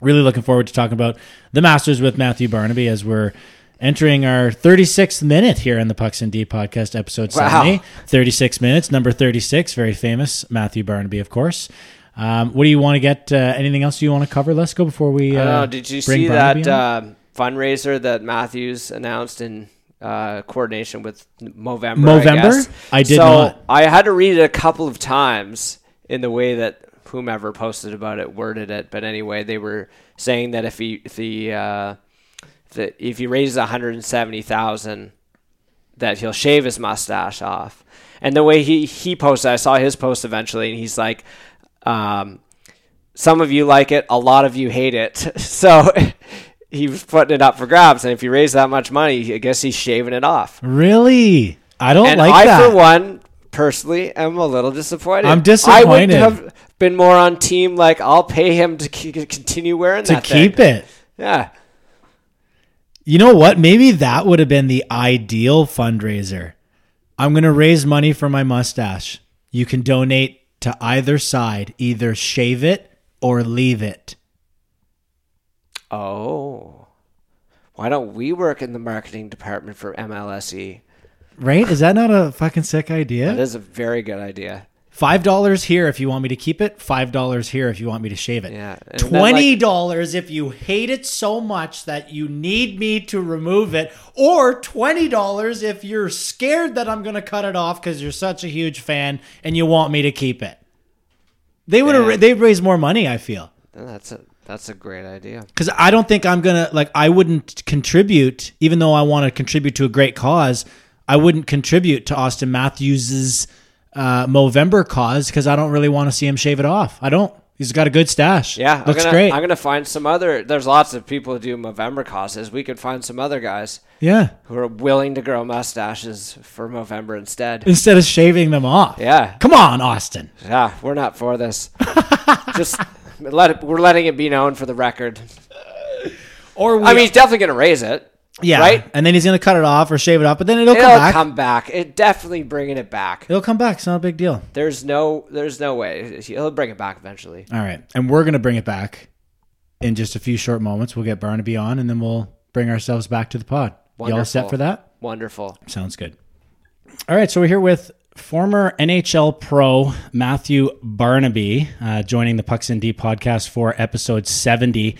really looking forward to talking about the Masters with Matthew Barnaby as we're entering our 36th minute here in the Pucks in Deep podcast, episode Wow. 70. 36 minutes, number 36, very famous Matthew Barnaby, of course. Um, what do you want to get? Uh, anything else you want to cover? Let's go before we. Uh, know. Did you see Barnaby that uh, fundraiser that Matthews announced in uh, coordination with Movember? Movember? I. I did so not. I had to read it a couple of times in the way that whomever posted about it worded it. But anyway, they were saying that if he if he uh, that if he raises one hundred and seventy thousand, that he'll shave his mustache off. And the way he he posted, I saw his post eventually, and he's like. Um, some of you like it, a lot of you hate it. So he was putting it up for grabs, and if you raise that much money, I guess he's shaving it off. Really? I don't and like I, that. for one, personally, am a little disappointed. I'm disappointed. I would have been more on team like I'll pay him to ke- continue wearing to that thing. keep it. Yeah, You know what? Maybe that would have been the ideal fundraiser. I'm going to raise money for my mustache. You can donate to either side, either shave it or leave it. Oh, why don't we work in the marketing department for MLSE? Right? Is that not a fucking sick idea? That is a very good idea. Five dollars here if you want me to keep it. Five dollars here if you want me to shave it. Yeah, like- Twenty dollars if you hate it so much that you need me to remove it, or twenty dollars if you're scared that I'm going to cut it off because you're such a huge fan and you want me to keep it. They would have. Yeah. They'd raise more money. I feel That's a that's a great idea. because I don't think I'm gonna like. I wouldn't contribute, even though I want to contribute to a great cause. I wouldn't contribute to Austin Matthews's uh, Movember cause because I don't really want to see him shave it off. I don't. He's got a good stash. Yeah, I'm looks gonna, great. I'm gonna find some other. There's lots of people who do Movember causes. We could find some other guys yeah. who are willing to grow mustaches for Movember instead. Instead of shaving them off. Yeah, Come on, Austin. yeah, we're not for this. Just let it. We're letting it be known for the record. Or we, I mean, he's definitely gonna raise it. Yeah, right? And then he's gonna cut it off or shave it off, but then it'll, come back. It'll come back. come back. It definitely bringing it back. It'll come back. It's not a big deal. There's no. There's no way he'll bring it back eventually. All right, and we're gonna bring it back in just a few short moments. We'll get Barnaby on, and then we'll bring ourselves back to the pod. You all set for that? Wonderful. Sounds good. All right, so we're here with former NHL pro Matthew Barnaby, uh, joining the Pucks in Deep podcast for episode 70.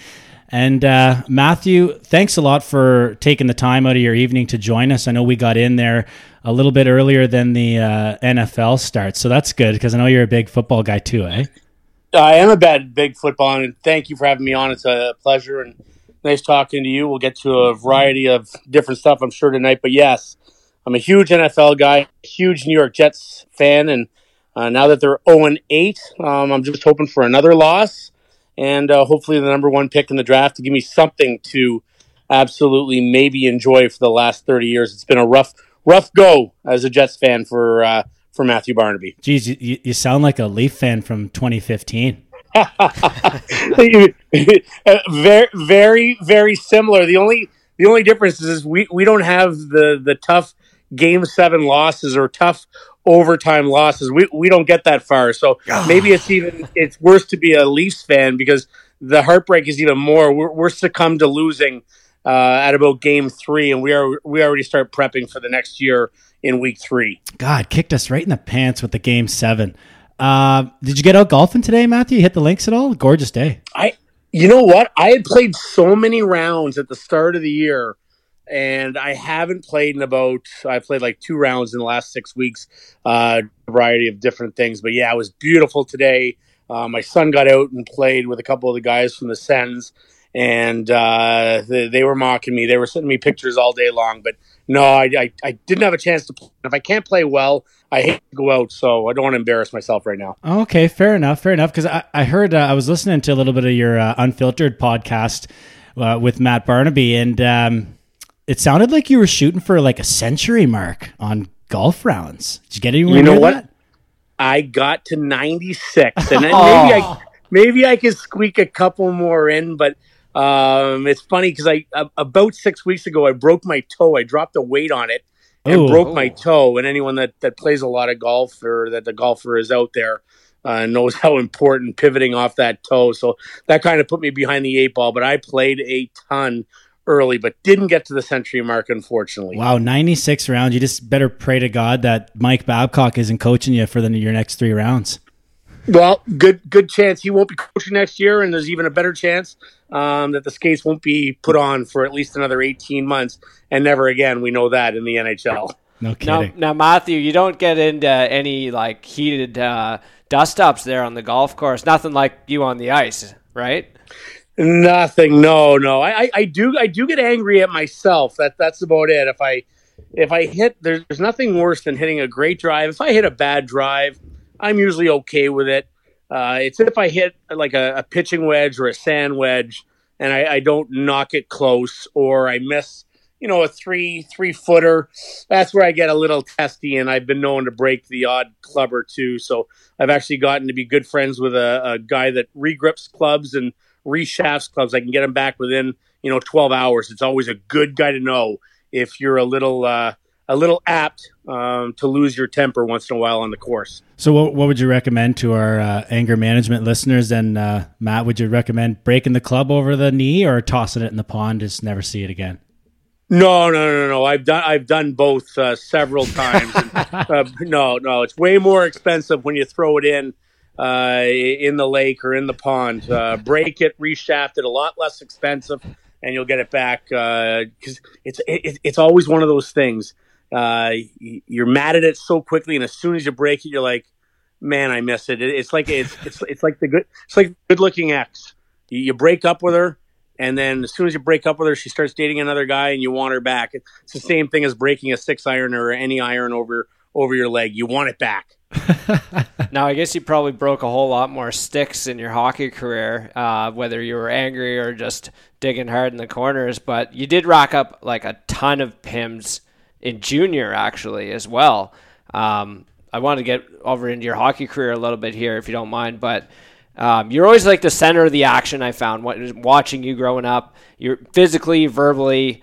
And uh, Matthew, thanks a lot for taking the time out of your evening to join us. I know we got in there a little bit earlier than the uh, NFL starts, so that's good because I know you're a big football guy too, eh? I am a bad big football, and thank you for having me on. It's a pleasure and nice talking to you. We'll get to a variety of different stuff, I'm sure tonight. But yes, I'm a huge NFL guy, huge New York Jets fan, and uh, now that they're 0 and 8, um, I'm just hoping for another loss and uh, hopefully the number one pick in the draft to give me something to absolutely maybe enjoy for the last 30 years. It's been a rough, rough go as a Jets fan for uh, for Matthew Barnaby. Geez, you, you sound like a Leaf fan from 2015. very, very, very similar. The only the only difference is we, we don't have the the tough game seven losses or tough overtime losses. We we don't get that far. So maybe it's even it's worse to be a Leafs fan because the heartbreak is even more. We're, we're succumbed to losing uh, at about game three, and we are we already start prepping for the next year in week three. God kicked us right in the pants with the game seven. Uh, did you get out golfing today, Matthew? You hit the links at all? Gorgeous day. I, you know what? I had played so many rounds at the start of the year, and I haven't played in about. I played like two rounds in the last six weeks, uh, variety of different things. But yeah, it was beautiful today. Uh, my son got out and played with a couple of the guys from the Sens, and uh, they, they were mocking me. They were sending me pictures all day long, but no, I, I, I, didn't have a chance to play. If I can't play well, I hate to go out, so I don't want to embarrass myself right now. Okay, fair enough, fair enough. Because I, I heard, uh, I was listening to a little bit of your uh, Unfiltered podcast uh, with Matt Barnaby, and um, it sounded like you were shooting for like a century mark on golf rounds. Did you get anywhere You know near what? that? I got to 96, and then maybe I maybe I could squeak a couple more in, but um, it's funny because I a- about six weeks ago I broke my toe. I dropped a weight on it and Ooh. broke my toe. And anyone that that plays a lot of golf or that the golfer is out there uh, knows how important pivoting off that toe. So that kind of put me behind the eight ball. But I played a ton early, but didn't get to the century mark, unfortunately. Wow, 96 rounds. You just better pray to God that Mike Babcock isn't coaching you for the, your next three rounds. Well, good good chance he won't be coaching next year, and there's even a better chance um, that the skates won't be put on for at least another 18 months, and never again. We know that in the NHL. No Now, kidding. now, Matthew, you don't get into any like heated uh, dust ups there on the golf course. Nothing like you on the ice, right? Nothing. No, no. I, I, I do I do get angry at myself. That that's about it. If I if I hit there's, there's nothing worse than hitting a great drive. If I hit a bad drive, I'm usually okay with it. Uh, it's if I hit like a, a pitching wedge or a sand wedge and I, I don't knock it close or I miss, you know, a three three footer. That's where I get a little testy, and I've been known to break the odd club or two. So I've actually gotten to be good friends with a, a guy that regrips clubs and reshafts clubs. I can get them back within you know 12 hours. It's always a good guy to know if you're a little uh, a little apt um, to lose your temper once in a while on the course. So, what, what would you recommend to our uh, anger management listeners? And uh, Matt, would you recommend breaking the club over the knee or tossing it in the pond, just never see it again? No, no, no, no. I've done I've done both uh, several times. And, uh, no, no, it's way more expensive when you throw it in uh, in the lake or in the pond. Uh, break it, reshaft it, a lot less expensive, and you'll get it back because it's it, it's always one of those things. Uh, you're mad at it so quickly, and as soon as you break it, you're like, "Man, I miss it." It- It's like it's it's it's like the good it's like good looking ex. You, you break up with her, and then as soon as you break up with her, she starts dating another guy, and you want her back. It's the same thing as breaking a six iron or any iron over over your leg. You want it back. Now, I guess you probably broke a whole lot more sticks in your hockey career, uh, whether you were angry or just digging hard in the corners. But you did rack up like a ton of pims in junior, actually, as well. Um, I want to get over into your hockey career a little bit here, if you don't mind. But um, you're always like the center of the action. I found watching you growing up. You're physically, verbally.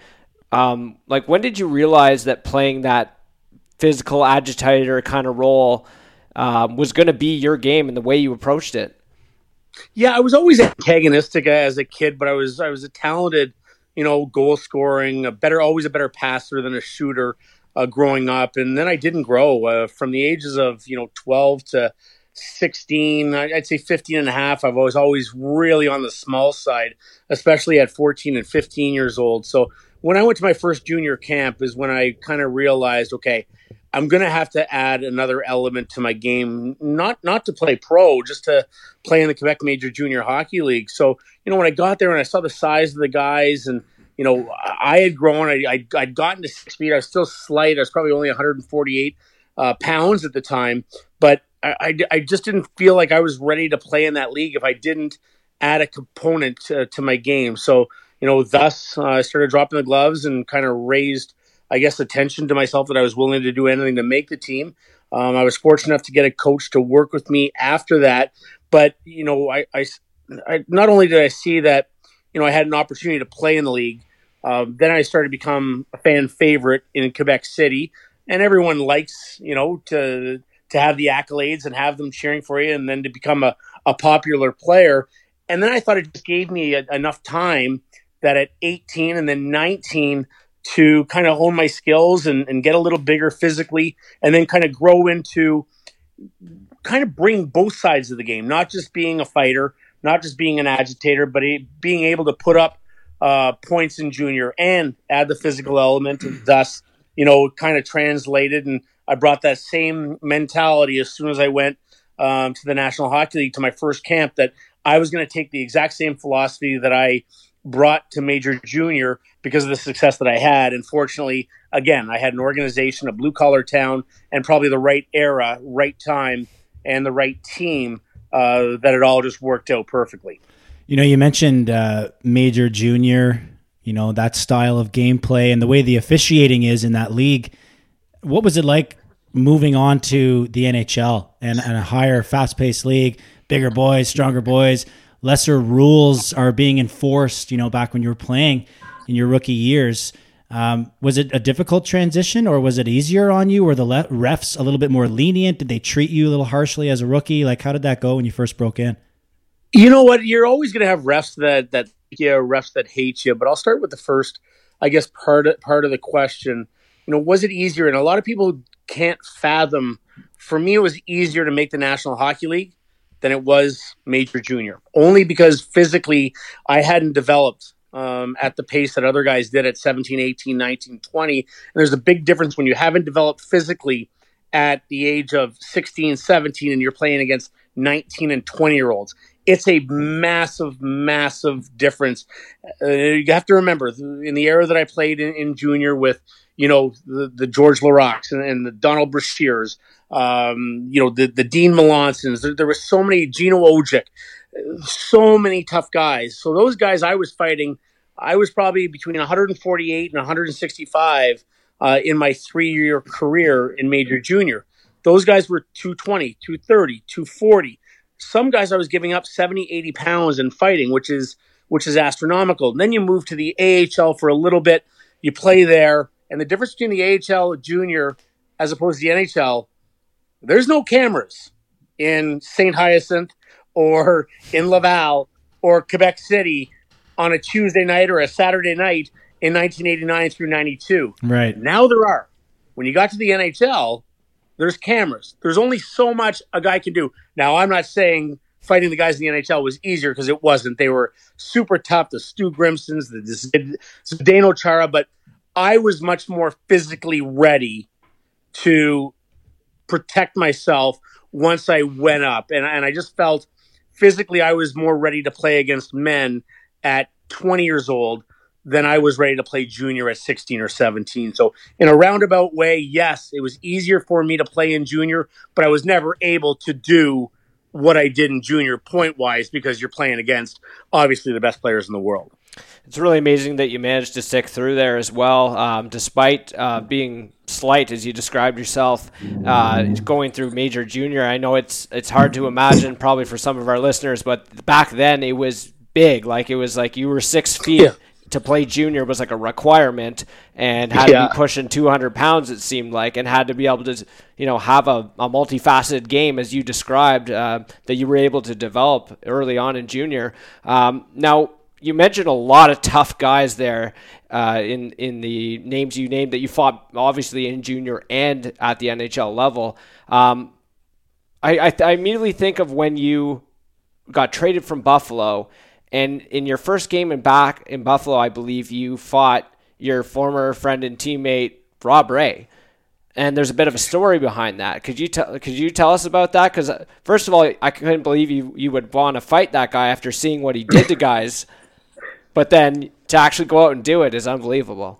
Um, like, when did you realize that playing that physical agitator kind of role um, was going to be your game and the way you approached it. Yeah, I was always antagonistic as a kid, but I was I was a talented, you know, goal scoring, a better, always a better passer than a shooter uh, growing up. And then I didn't grow uh, from the ages of you know twelve to 16, I- I'd say 15 and a half, I was always always really on the small side, especially at 14 and 15 years old. So when I went to my first junior camp is when I kind of realized, okay, I'm going to have to add another element to my game, not not to play pro, just to play in the Quebec Major Junior Hockey League. So, you know, when I got there and I saw the size of the guys and you know, I had grown. I, I, I'd gotten to six feet. I was still slight. I was probably only 148 uh, pounds at the time, but I, I, I, just didn't feel like I was ready to play in that league if I didn't add a component to, to my game. So, you know, thus uh, I started dropping the gloves and kind of raised, I guess, attention to myself that I was willing to do anything to make the team. Um, I was fortunate enough to get a coach to work with me after that. But, you know, I, I, I not only did I see that, you know, I had an opportunity to play in the league, um, then I started to become a fan favorite in Quebec City, and everyone likes you know to to have the accolades and have them cheering for you, and then to become a, a popular player. And then I thought it just gave me a, enough time that at 18 and then 19 to kind of hone my skills and, and get a little bigger physically, and then kind of grow into kind of bring both sides of the game, not just being a fighter, not just being an agitator, but being able to put up uh, points in junior and add the physical element, and thus, you know, kind of translated. And I brought that same mentality as soon as I went um, to the National Hockey League to my first camp that I was going to take the exact same philosophy that I brought to major junior because of the success that I had. And fortunately, again, I had an organization, a blue collar town, and probably the right era, right time, and the right team uh, that it all just worked out perfectly. You know, you mentioned uh, Major Junior, you know, that style of gameplay and the way the officiating is in that league. What was it like moving on to the NHL and, and a higher, fast paced league, bigger boys, stronger boys, lesser rules are being enforced, you know, back when you were playing in your rookie years? Um, was it a difficult transition or was it easier on you? Were the le- refs a little bit more lenient? Did they treat you a little harshly as a rookie? Like, how did that go when you first broke in? You know what? You're always going to have refs that that you, refs that hate you. But I'll start with the first, I guess, part of, part of the question. You know, was it easier? And a lot of people can't fathom. For me, it was easier to make the National Hockey League than it was Major Junior, only because physically I hadn't developed um, at the pace that other guys did at 17, 18, 19, 20. And there's a big difference when you haven't developed physically at the age of 16, 17, and you're playing against 19 and 20 year olds it's a massive, massive difference. Uh, you have to remember in the era that I played in, in junior with, you know, the, the George Laraques and, and, the Donald Brashears, um, you know, the, the Dean Melansons, there, there were so many, Gino Odjick, so many tough guys. So those guys I was fighting, I was probably between 148 and 165 uh, in my three year career in major junior. Those guys were 220, 230, 240 some guys I was giving up 70, 80 pounds in fighting, which is which is astronomical. And then you move to the AHL for a little bit, you play there, and the difference between the AHL junior as opposed to the NHL, there's no cameras in St. Hyacinthe or in Laval or Quebec City on a Tuesday night or a Saturday night in 1989 through 92. Right. Now there are. When you got to the NHL, there's cameras. There's only so much a guy can do. Now, I'm not saying fighting the guys in the NHL was easier because it wasn't. They were super tough. The Stu Grimsons, the Zdeno Chara, but I was much more physically ready to protect myself once I went up, and and I just felt physically I was more ready to play against men at 20 years old than I was ready to play junior at 16 or 17. So, in a roundabout way, yes, it was easier for me to play in junior, but I was never able to do what I did in junior point wise because you're playing against obviously the best players in the world. It's really amazing that you managed to stick through there as well, um, despite uh, being slight, as you described yourself, uh, going through major junior. I know it's it's hard to imagine, probably for some of our listeners, but back then it was big. Like it was like you were six feet. Yeah to play junior was like a requirement and had yeah. to be pushing 200 pounds it seemed like and had to be able to you know have a, a multifaceted game as you described uh, that you were able to develop early on in junior um, now you mentioned a lot of tough guys there uh, in in the names you named that you fought obviously in junior and at the NHL level um, I, I, I immediately think of when you got traded from Buffalo, and in your first game in back in Buffalo, I believe you fought your former friend and teammate Rob Ray. And there's a bit of a story behind that. Could you tell? Could you tell us about that? Because first of all, I couldn't believe you you would want to fight that guy after seeing what he did to guys. But then to actually go out and do it is unbelievable.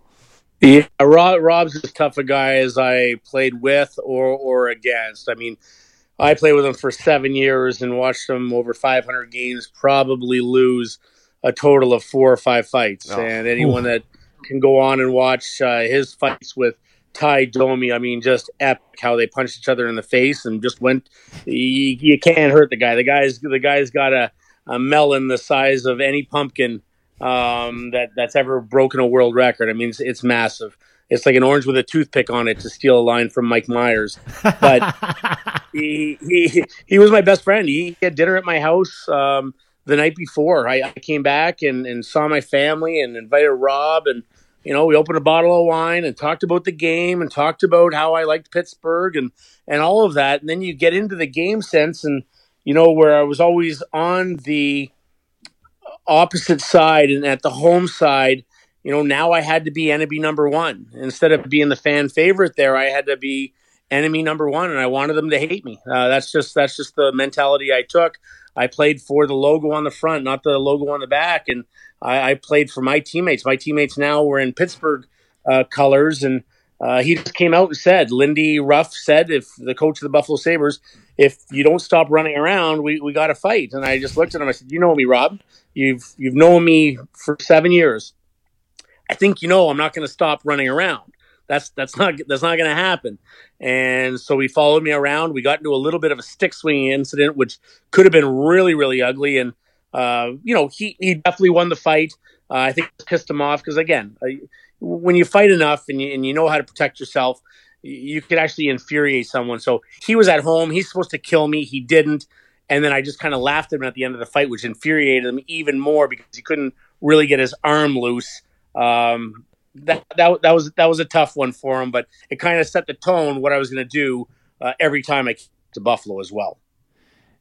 Yeah, Rob, Rob's as tough a guy as I played with or or against. I mean, I played with him for seven years and watched him over 500 games, probably lose a total of four or five fights. Oh. And anyone that can go on and watch uh, his fights with Ty Domi, I mean, just epic how they punched each other in the face and just went. You, you can't hurt the guy. The guy's the guy's got a, a melon the size of any pumpkin um, that that's ever broken a world record. I mean, it's, it's massive. It's like an orange with a toothpick on it to steal a line from Mike Myers. But he, he he was my best friend. He had dinner at my house um, the night before. I, I came back and, and saw my family and invited Rob and you know we opened a bottle of wine and talked about the game and talked about how I liked Pittsburgh and and all of that. And then you get into the game sense and you know where I was always on the opposite side and at the home side. You know, now I had to be enemy number one instead of being the fan favorite. There, I had to be enemy number one, and I wanted them to hate me. Uh, that's just that's just the mentality I took. I played for the logo on the front, not the logo on the back, and I, I played for my teammates. My teammates now were in Pittsburgh uh, colors, and uh, he just came out and said, Lindy Ruff said, if the coach of the Buffalo Sabres, if you don't stop running around, we, we got to fight. And I just looked at him. I said, you know me, Rob. You've you've known me for seven years. I think you know I'm not going to stop running around. That's that's not that's not going to happen. And so he followed me around. We got into a little bit of a stick swinging incident, which could have been really really ugly. And uh, you know he he definitely won the fight. Uh, I think pissed him off because again, uh, when you fight enough and you, and you know how to protect yourself, you could actually infuriate someone. So he was at home. He's supposed to kill me. He didn't. And then I just kind of laughed at him at the end of the fight, which infuriated him even more because he couldn't really get his arm loose. Um, that, that that was that was a tough one for him, but it kind of set the tone what I was going to do uh, every time I came to Buffalo as well.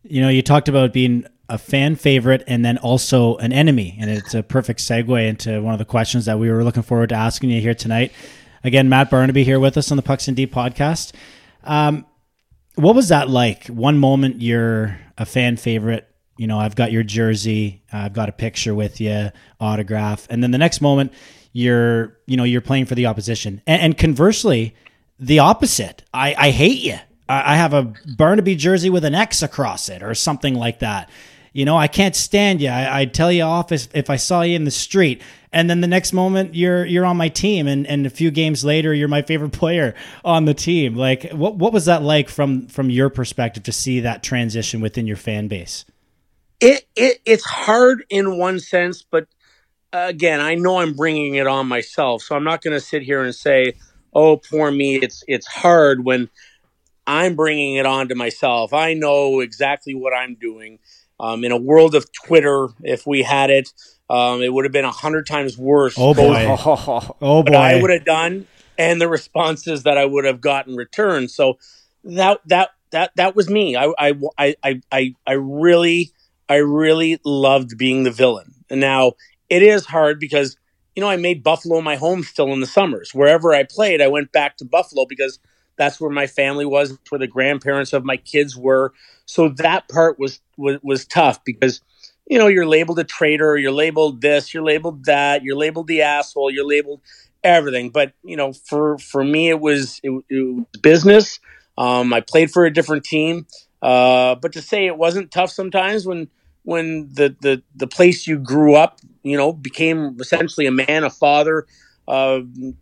You know, you talked about being a fan favorite and then also an enemy, and it's a perfect segue into one of the questions that we were looking forward to asking you here tonight. Again, Matt Barnaby here with us on the Pucks in Deep podcast. Um, what was that like? One moment you're a fan favorite, you know, I've got your jersey, I've got a picture with you, autograph, and then the next moment you're, you know, you're playing for the opposition, and, and conversely, the opposite. I, I hate you. I, I have a Barnaby jersey with an X across it, or something like that. You know, I can't stand you. I, I'd tell you off if, if I saw you in the street, and then the next moment you're you're on my team, and, and a few games later you're my favorite player on the team. Like, what what was that like from from your perspective to see that transition within your fan base? It, it it's hard in one sense, but again, I know I'm bringing it on myself, so I'm not going to sit here and say, "Oh, poor me." It's it's hard when I'm bringing it on to myself. I know exactly what I'm doing. Um, in a world of Twitter, if we had it, um, it would have been a hundred times worse. Oh boy! both oh what I would have done and the responses that I would have gotten return. So that that that that was me. I I I I I really I really loved being the villain. And now it is hard because you know I made Buffalo my home still in the summers. Wherever I played, I went back to Buffalo because that's where my family was, where the grandparents of my kids were. So that part was was, was tough because you know you're labeled a traitor, you're labeled this, you're labeled that, you're labeled the asshole, you're labeled everything. But you know, for for me, it was it, it was business. Um, I played for a different team, uh, but to say it wasn't tough sometimes when when the the the place you grew up, you know, became essentially a man, a father, uh,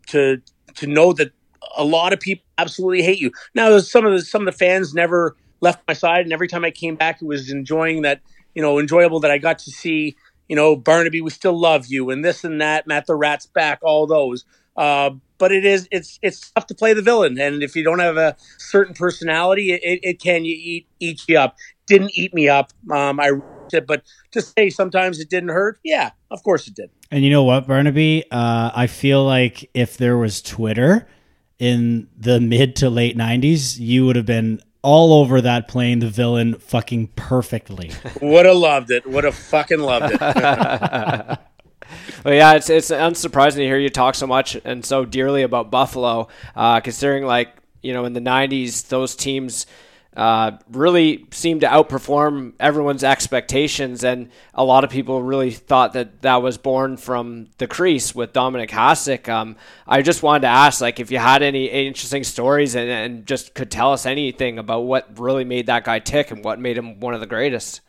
to to know that a lot of people absolutely hate you. Now, some of the some of the fans never left my side, and every time I came back, it was enjoying that you know enjoyable that I got to see. You know, Barnaby, we still love you, and this and that. Matt the Rat's back, all those. Uh, but it is it's it's tough to play the villain, and if you don't have a certain personality, it, it can you eat eat you up. Didn't eat me up. Um, I it, but to say sometimes it didn't hurt, yeah, of course it did. And you know what, Barnaby? Uh, I feel like if there was Twitter in the mid to late '90s, you would have been all over that playing the villain fucking perfectly. Would have loved it. Would have fucking loved it. Well, yeah, it's it's unsurprising to hear you talk so much and so dearly about Buffalo, uh, considering like you know in the '90s those teams uh, really seemed to outperform everyone's expectations, and a lot of people really thought that that was born from the crease with Dominik Hasek. Um, I just wanted to ask, like, if you had any interesting stories and, and just could tell us anything about what really made that guy tick and what made him one of the greatest.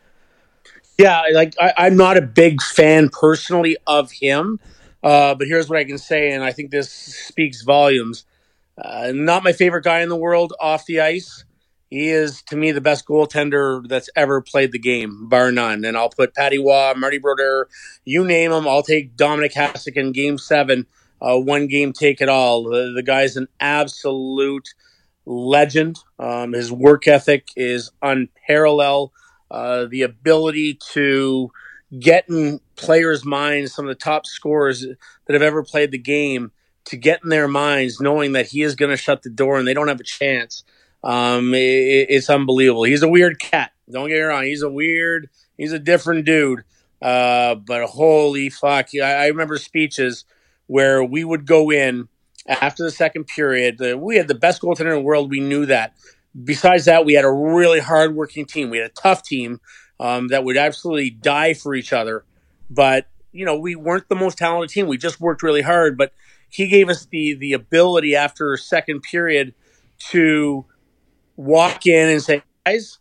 Yeah, like I, I'm not a big fan personally of him, uh, but here's what I can say, and I think this speaks volumes. Uh, not my favorite guy in the world off the ice. He is to me the best goaltender that's ever played the game, bar none. And I'll put Patrick Roy, Marty Brodeur, you name them. I'll take Dominik Hasek in Game Seven, uh, one game take it all. The, the guy's an absolute legend. Um, his work ethic is unparalleled. Uh, the ability to get in players' minds, some of the top scorers that have ever played the game, to get in their minds, knowing that he is going to shut the door and they don't have a chance. Um, it, it's unbelievable. He's a weird cat. Don't get me wrong. He's a weird. He's a different dude. Uh, but holy fuck! I, I remember speeches where we would go in after the second period. The, we had the best goaltender in the world. We knew that. Besides that, we had a really hardworking team. We had a tough team um, that would absolutely die for each other. But you know, we weren't the most talented team. We just worked really hard. But he gave us the the ability after second period to walk in and say, guys,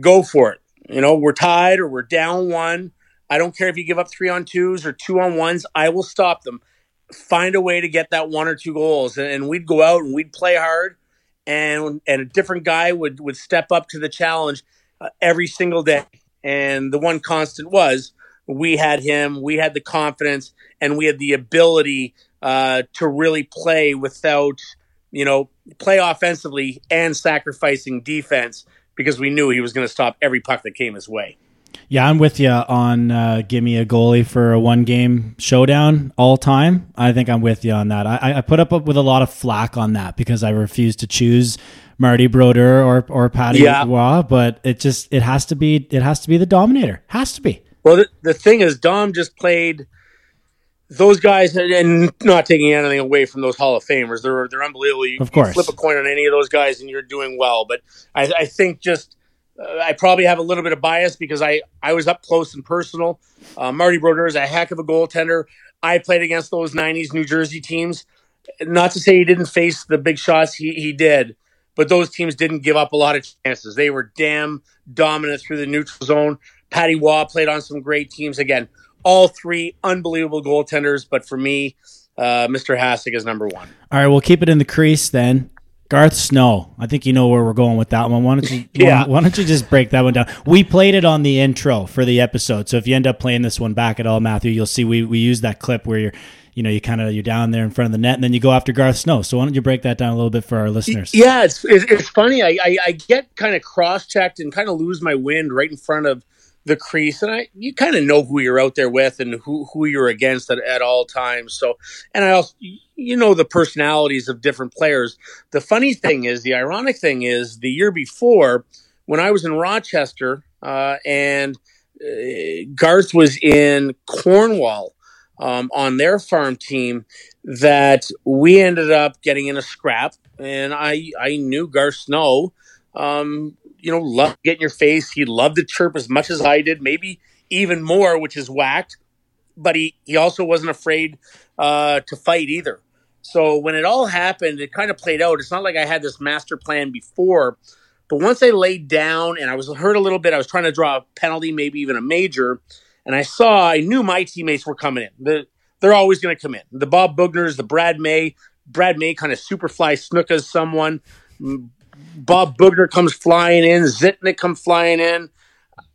go for it. You know, we're tied or we're down one. I don't care if you give up three on twos or two on ones. I will stop them. Find a way to get that one or two goals. And, and we'd go out and we'd play hard. And, and a different guy would, would step up to the challenge uh, every single day. And the one constant was we had him, we had the confidence, and we had the ability uh, to really play without, you know, play offensively and sacrificing defense because we knew he was going to stop every puck that came his way. Yeah, I'm with you on uh, give me a goalie for a one game showdown all time. I think I'm with you on that. I, I put up with a lot of flack on that because I refuse to choose Marty Brodeur or or Patty Yeah. But it just it has to be it has to be the dominator. Has to be. Well, the, the thing is, Dom just played those guys, and- not taking anything away from those Hall of Famers. They're they're unbelievable. You, Of course. you flip a coin on any of those guys, and you're doing well. But I, I think just uh, I probably have a little bit of bias because I I was up close and personal. Uh, Marty Brodeur is a heck of a goaltender. I played against those '90s New Jersey teams. Not to say he didn't face the big shots, he he did. But those teams didn't give up a lot of chances. They were damn dominant through the neutral zone. Patrick Roy played on some great teams. Again, all three unbelievable goaltenders. But for me, uh, Mr. Hasek is number one. All right, we'll keep it in the crease then. Garth Snow. I think you know where we're going with that one. Why don't you? Yeah. Why, why don't you just break that one down? We played it on the intro for the episode, so if you end up playing this one back at all, Matthew, you'll see we we use that clip where you're, you know, you kind of you're down there in front of the net, and then you go after Garth Snow. So why don't you break that down a little bit for our listeners? Yeah, it's it's, it's funny. I, I, I get kind of cross checked and kind of lose my wind right in front of the crease, and I you kind of know who you're out there with and who who you're against at, at all times. So, and I also you know the personalities of different players. The funny thing is, the ironic thing is, the year before when I was in Rochester uh, and uh, Garth was in Cornwall um, on their farm team that we ended up getting in a scrap and I I knew Garth Snow um, you know loved getting your face he loved to chirp as much as I did maybe even more which is whacked but he he also wasn't afraid uh, to fight either so when it all happened it kind of played out it's not like I had this master plan before but once I laid down and I was hurt a little bit I was trying to draw a penalty maybe even a major and I saw I knew my teammates were coming in the they're always going to come in. The Bob Boughners, the Brad May. Brad May kind of superfly Snukas someone. Bob Boughner comes flying in. Zhitnik comes flying in.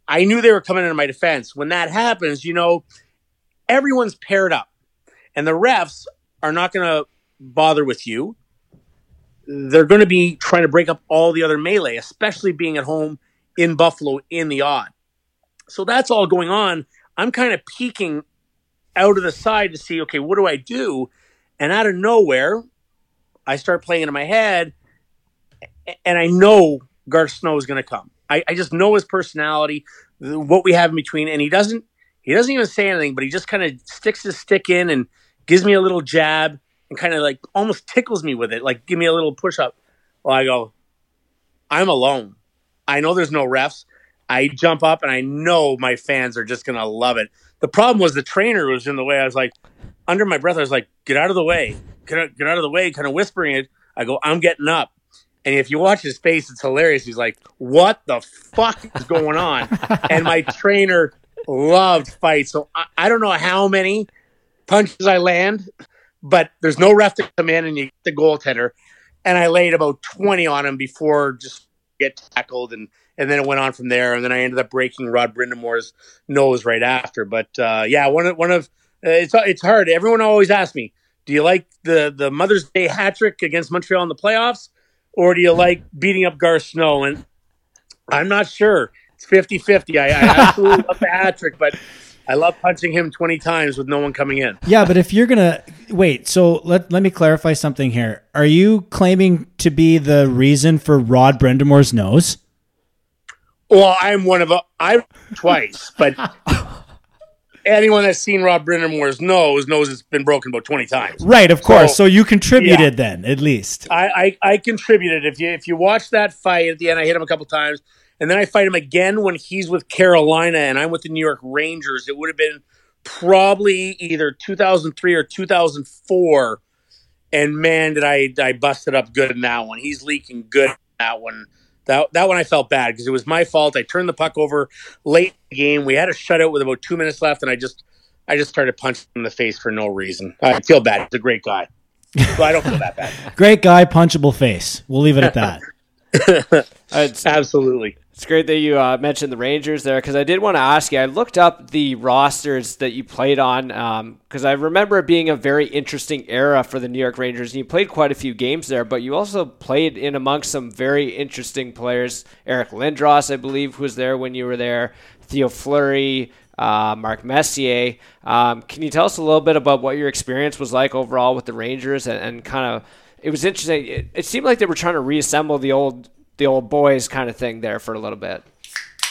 I knew they were coming into my defense. When that happens, you know, everyone's paired up, and the refs are not going to bother with you. They're going to be trying to break up all the other melee, especially being at home in Buffalo in the Aud. So that's all going on. I'm kind of peeking out of the side to see, okay, what do I do? And out of nowhere, I start playing in my head, and I know Garth Snow is going to come. I, I just know his personality, what we have in between, and he doesn't he doesn't even say anything, but he just kind of sticks his stick in and gives me a little jab and kind of like almost tickles me with it, like give me a little push up. Well, I go, I'm alone. I know there's no refs. I jump up and I know my fans are just gonna love it. The problem was the trainer was in the way. I was like, under my breath, I was like, "Get out of the way, get out, get out of the way," kind of whispering it. I go, "I'm getting up," and if you watch his face, it's hilarious. He's like, "What the fuck is going on?" and my trainer loved fights, so I, I don't know how many punches I land, but there's no ref to come in and you get the goaltender. And I laid about 20 on him before just get tackled and and then it went on from there and then I ended up breaking Rod Brind'Amour's nose right after. But uh, yeah, one of one of uh, it's it's hard. Everyone always asks me, "Do you like the the Mother's Day hat trick against Montreal in the playoffs or do you like beating up Garth Snow?" And I'm not sure. It's 50-50. I, I absolutely love the hat trick, but I love punching him 20 times with no one coming in. Yeah, but if you're gonna wait, so let let me clarify something here. Are you claiming to be the reason for Rod Brind'Amour's nose? Well, I'm one of a, I twice, but anyone that's seen Rob Brind'Amour's nose knows it's been broken about 20 times. Right, of course. So, So- you contributed yeah. then, at least. I, I, I contributed. If you if you watch that fight at the end, I hit him a couple times, and then I fight him again when he's with Carolina and I'm with the New York Rangers. It would have been probably either 2003 or 2004. And man, did I I busted up good in that one. He's leaking good in that one. That that one I felt bad because it was my fault. I turned the puck over late in the game. We had a shutout with about two minutes left, and I just I just started punching him in the face for no reason. I feel bad. He's a great guy, so I don't feel that bad. Great guy, punchable face. We'll leave it at that. It's, Absolutely. it's great that you uh, mentioned the Rangers there because I did want to ask you. I looked up the rosters that you played on because I remember it being a very interesting era for the New York Rangers. And you played quite a few games there, but you also played in amongst some very interesting players. Eric Lindros, I believe, was there when you were there. Theo Fleury, uh, Mark Messier. Um, can you tell us a little bit about what your experience was like overall with the Rangers and, and kind of? It was interesting. It, it seemed like they were trying to reassemble the old the old boys kind of thing there for a little bit.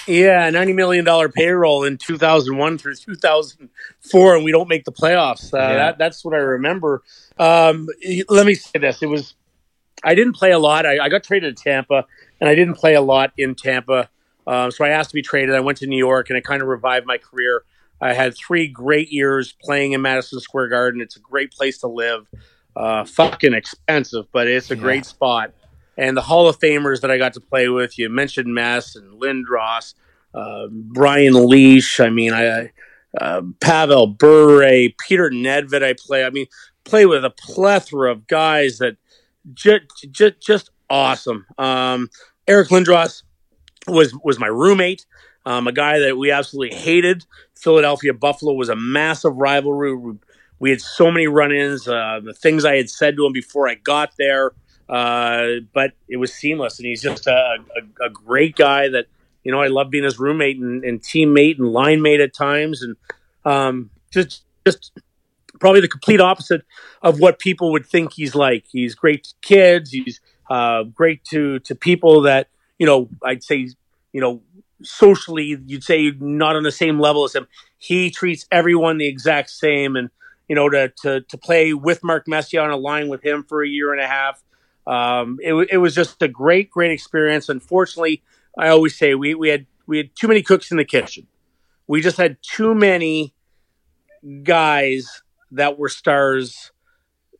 Yeah, ninety million dollar payroll in two thousand one through two thousand four, and we don't make the playoffs. Uh, Yeah. that, that's what I remember. Um, let me say this: it was I didn't play a lot. I, I got traded to Tampa, and I didn't play a lot in Tampa. Um, so I asked to be traded. I went to New York, and it kind of revived my career. I had three great years playing in Madison Square Garden. It's a great place to live. Uh, fucking expensive, but it's a great spot. And the Hall of Famers that I got to play with, you mentioned Mess and Lindros, uh, Brian Leetch. I mean, I uh, Pavel Bure, Peter Nedved. I play. I mean, play with a plethora of guys that just just, just awesome. Um, Eric Lindros was was my roommate, um, a guy that we absolutely hated. Philadelphia Buffalo was a massive rivalry. We, we had so many run-ins. Uh, the things I had said to him before I got there, uh, but it was seamless. And he's just a, a, a great guy that you know I love being his roommate and, and teammate and line mate at times, and um, just just probably the complete opposite of what people would think he's like. He's great to kids. He's uh, great to to people that you know. I'd say you know socially, you'd say not on the same level as him. He treats everyone the exact same, and you know to to to play with Mark Messier on a line with him for a year and a half. Um, it, it was just a great, great experience. Unfortunately, I always say we, we had we had too many cooks in the kitchen. We just had too many guys that were stars.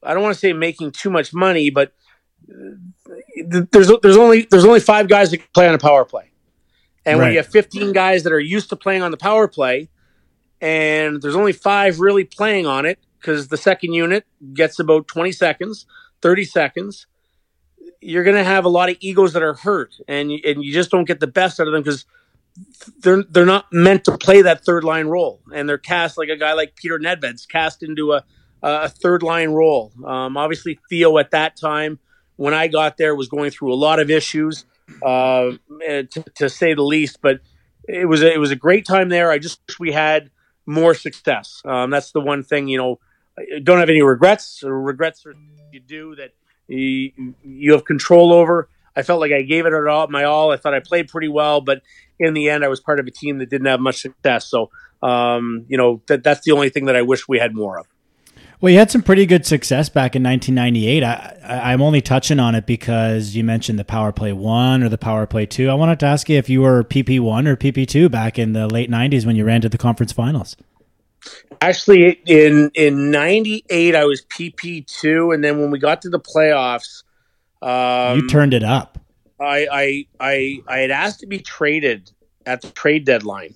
I don't want to say making too much money, but uh, there's there's only there's only five guys that can play on a power play, and when you have 15 guys that are used to playing on the power play, and there's only five really playing on it because the second unit gets about 20 seconds, 30 seconds. You're going to have a lot of egos that are hurt, and and you just don't get the best out of them because they're they're not meant to play that third line role, and they're cast like a guy like Peter Nedved's cast into a a third line role. Um, obviously, Theo at that time when I got there was going through a lot of issues, uh, eh, to, to say the least. But it was a, it was a great time there. I just wish we had more success. Um, that's the one thing you know. Don't have any regrets. Or regrets you do that you, you have control over. I felt like I gave it all my all. I thought I played pretty well, but in the end, I was part of a team that didn't have much success. So, um, you know, that that's the only thing that I wish we had more of. Well, you had some pretty good success back in 1998. I, I'm only touching on it because you mentioned the power play one or the power play two. I wanted to ask you if you were PP one or PP two back in the late 90s when you ran to the conference finals. Actually, in in '98, I was PP two, and then when we got to the playoffs, um, you turned it up. I, I I I had asked to be traded at the trade deadline.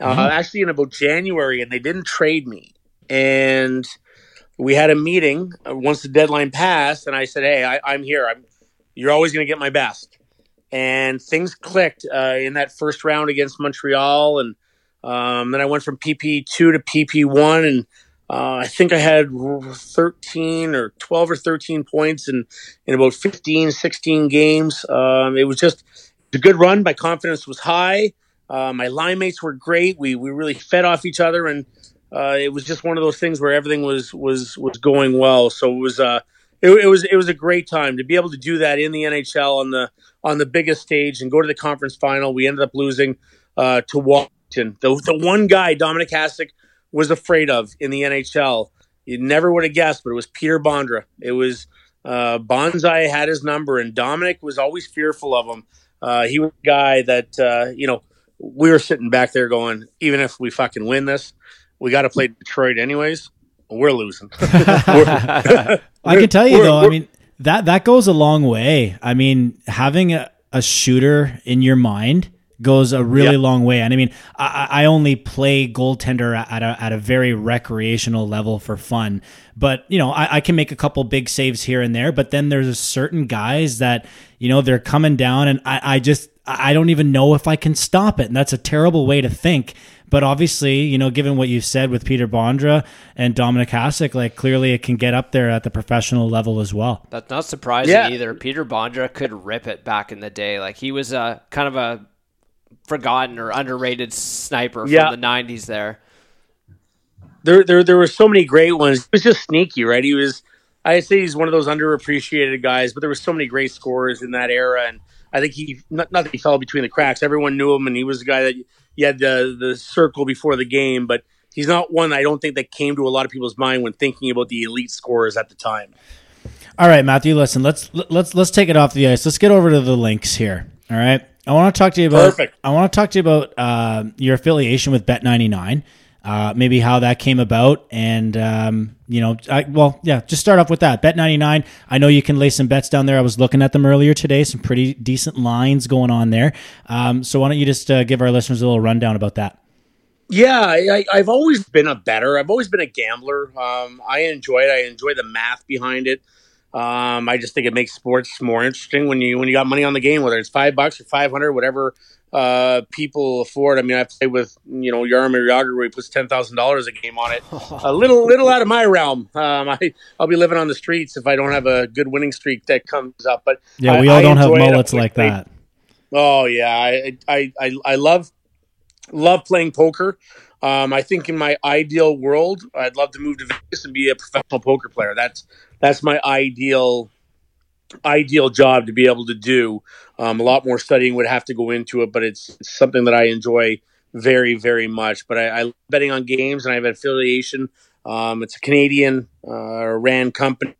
Uh, Mm-hmm. Actually, in about January, and they didn't trade me. And we had a meeting uh, once the deadline passed, and I said, "Hey, I, I'm here. I'm. You're always going to get my best." And things clicked uh, in that first round against Montreal, and um, then I went from PP two to PP one, and uh, I think I had 13 or 12 or 13 points in, in about 15, 16 games. Um, it was just a good run. My confidence was high. Uh, my line mates were great. We, we really fed off each other, and uh, it was just one of those things where everything was was was going well. So it was uh, it, it was it was a great time to be able to do that in the NHL on the on the biggest stage and go to the conference final. We ended up losing uh, to Washington. The, the one guy Dominik Hasek was afraid of in the NHL. You never would have guessed, but it was Peter Bondra. It was uh, Bonsai had his number, and Dominik was always fearful of him. Uh, he was a guy that uh, you know we were sitting back there going, even if we fucking win this, we got to play Detroit anyways. We're losing. I can tell you though, I mean that that goes a long way. I mean, having a, a shooter in your mind goes a really Yeah. long way. And I mean, I, I only play goaltender at a at a very recreational level for fun. But you know, I, I can make a couple big saves here and there. But then there's certain guys that you know they're coming down, and I, I just I don't even know if I can stop it. And that's a terrible way to think. But obviously, you know, given what you said with Peter Bondra and Dominik Hasek, like clearly it can get up there at the professional level as well. That's not surprising Yeah. either. Peter Bondra could rip it back in the day. Like he was a kind of a forgotten or underrated sniper from Yeah. the '90s. There, there, there, there were so many great ones. He was just sneaky, right? He was, I say he's one of those underappreciated guys, but there were so many great scorers in that era, and I think he, not, not that he fell between the cracks. Everyone knew him, and he was the guy that you had the the circle before the game, but he's not one I don't think that came to a lot of people's mind when thinking about the elite scorers at the time. All right, Matthew. Listen, let's let's let's take it off the ice. Let's get over to the links here. All right. I want to talk to you about. Perfect. I want to talk to you about uh, your affiliation with Bet ninety nine. Uh, maybe how that came about, and um, you know, I, well, yeah, just start off with that. Bet ninety nine. I know you can lay some bets down there. I was looking at them earlier today. Some pretty decent lines going on there. Um, so why don't you just uh, give our listeners a little rundown about that? Yeah, I, I've always been a better. I've always been a gambler. Um, I enjoy it. I enjoy the math behind it. Um, I just think it makes sports more interesting when you when you got money on the game, whether it's five bucks or five hundred, whatever uh, people afford. I mean, I play with you know Jaromir Jagr where he puts ten thousand dollars a game on it. a little little out of my realm. Um, I I'll be living on the streets if I don't have a good winning streak that comes up. But Yeah, we I- all I don't have enjoy mullets like that. Oh yeah, I I I, I love love playing poker. Um, I think in my ideal world, I'd love to move to Vegas and be a professional poker player. That's that's my ideal ideal job to be able to do. Um, a lot more studying would have to go into it, but it's, it's something that I enjoy very very much. But I, I betting on games, and I have an affiliation. Um, it's a Canadian uh, ran company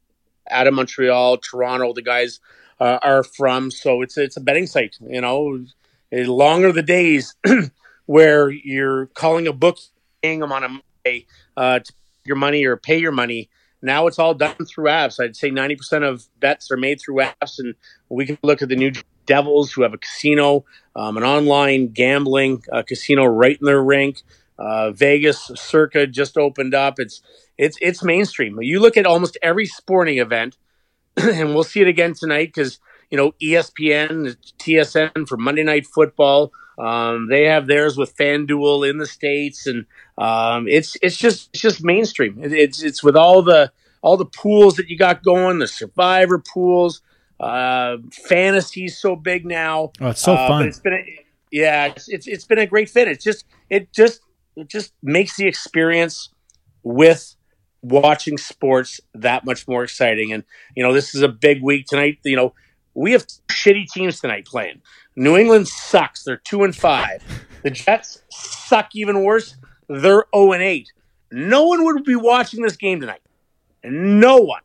out of Montreal, Toronto. The guys uh, are from, so it's it's a betting site. You know, Eh, long are the days where you're calling a book, paying them on a Monday uh, to your money or pay your money. Now it's all done through apps. I'd say 90% of bets are made through apps, and we can look at the New Devils who have a casino, um, an online gambling uh, casino right in their rink. Uh, Vegas Circa just opened up. It's it's it's mainstream. You look at almost every sporting event, and we'll see it again tonight because you know ESPN, TSN for Monday Night Football. Um, they have theirs with FanDuel in the states, and um, it's it's just it's just mainstream. It, it's it's with all the all the pools that you got going, the Survivor pools. Uh, fantasy's so big now. Oh, it's so Uh, fun. It's been a, yeah, it's, it's it's been a great fit. It's just it just it just makes the experience with watching sports that much more exciting. And you know, this is a big week tonight. You know, We have shitty teams tonight playing. New England sucks. They're two and five. The Jets suck even worse. They're zero and eight. No one would be watching this game tonight. No one.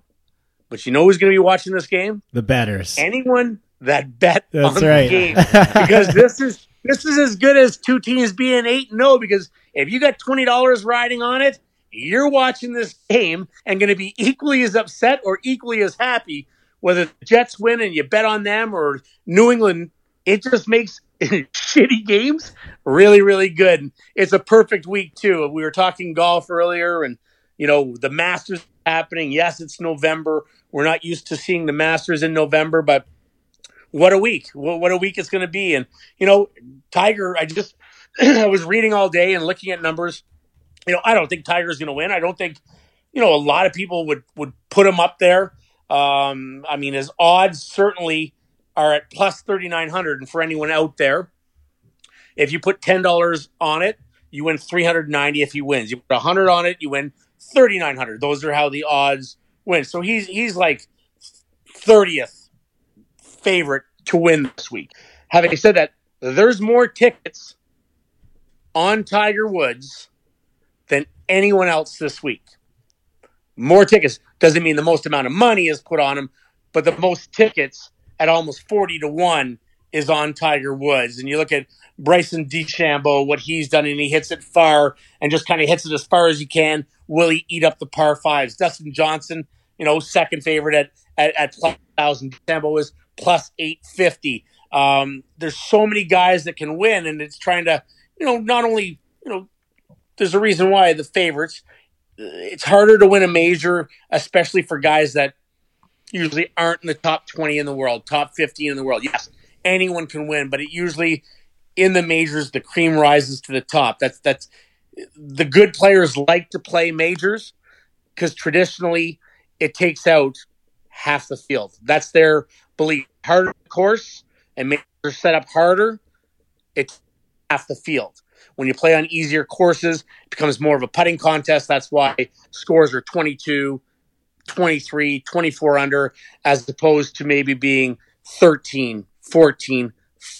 But you know who's going to be watching this game? The betters. Anyone that bet That's on right. the game because this is this is as good as two teams being eight and no. Because if you got twenty dollars riding on it, you're watching this game and going to be equally as upset or equally as happy whether the Jets win and you bet on them or New England. It just makes shitty games really, really good. It's a perfect week too. We were talking golf earlier, and you know the Masters happening. Yes, it's November. We're not used to seeing the Masters in November, but what a week! What, what a week it's going to be. And you know, Tiger. I just I was reading all day and looking at numbers. You know, I don't think Tiger's going to win. I don't think you know a lot of people would would put him up there. Um, I mean, his odds certainly are at plus thirty nine hundred. And for anyone out there, if you put ten dollars on it, you win three hundred ninety. If he wins, you put hundred on it, you win thirty nine hundred. Those are how the odds win. So he's he's like thirtieth favorite to win this week. Having said that, there's more tickets on Tiger Woods than anyone else this week. More tickets doesn't mean the most amount of money is put on him, but the most tickets at almost 40 to 1 is on Tiger Woods. And you look at Bryson DeChambeau, what he's done, and he hits it far and just kind of hits it as far as he can. Will he eat up the par fives? Dustin Johnson, you know, second favorite at, at, at plus 1,000. DeChambeau is plus 850. Um, there's so many guys that can win, and it's trying to, you know, not only, you know, there's a reason why the favorites, it's harder to win a major, especially for guys that usually aren't in the top 20 in the world, top 15 in the world. Yes, anyone can win, but it usually in the majors the cream rises to the top. That's that's the good players like to play majors because traditionally it takes out half the field. That's their belief. Harder course and majors set up harder, it's half the field. When you play on easier courses, it becomes more of a putting contest. That's why scores are 22, 23, 24 under, as opposed to maybe being 13, 14,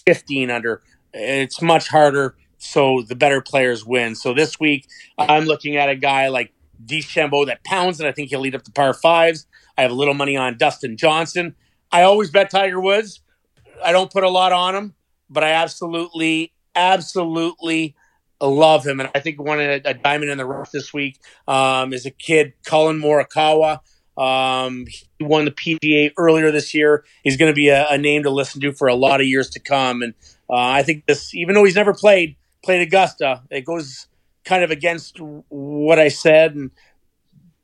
15 under. It's much harder, so the better players win. So this week, I'm looking at a guy like DeChambeau that pounds, and I think he'll lead up the par fives. I have a little money on Dustin Johnson. I always bet Tiger Woods. I don't put a lot on him, but I absolutely, absolutely love him. And I think one a, a diamond in the rough this week um, is a kid, Collin Morikawa. Um, he won the PGA earlier this year. He's going to be a, a, name to listen to for a lot of years to come. And uh, I think this, even though he's never played played Augusta, it goes kind of against what I said. And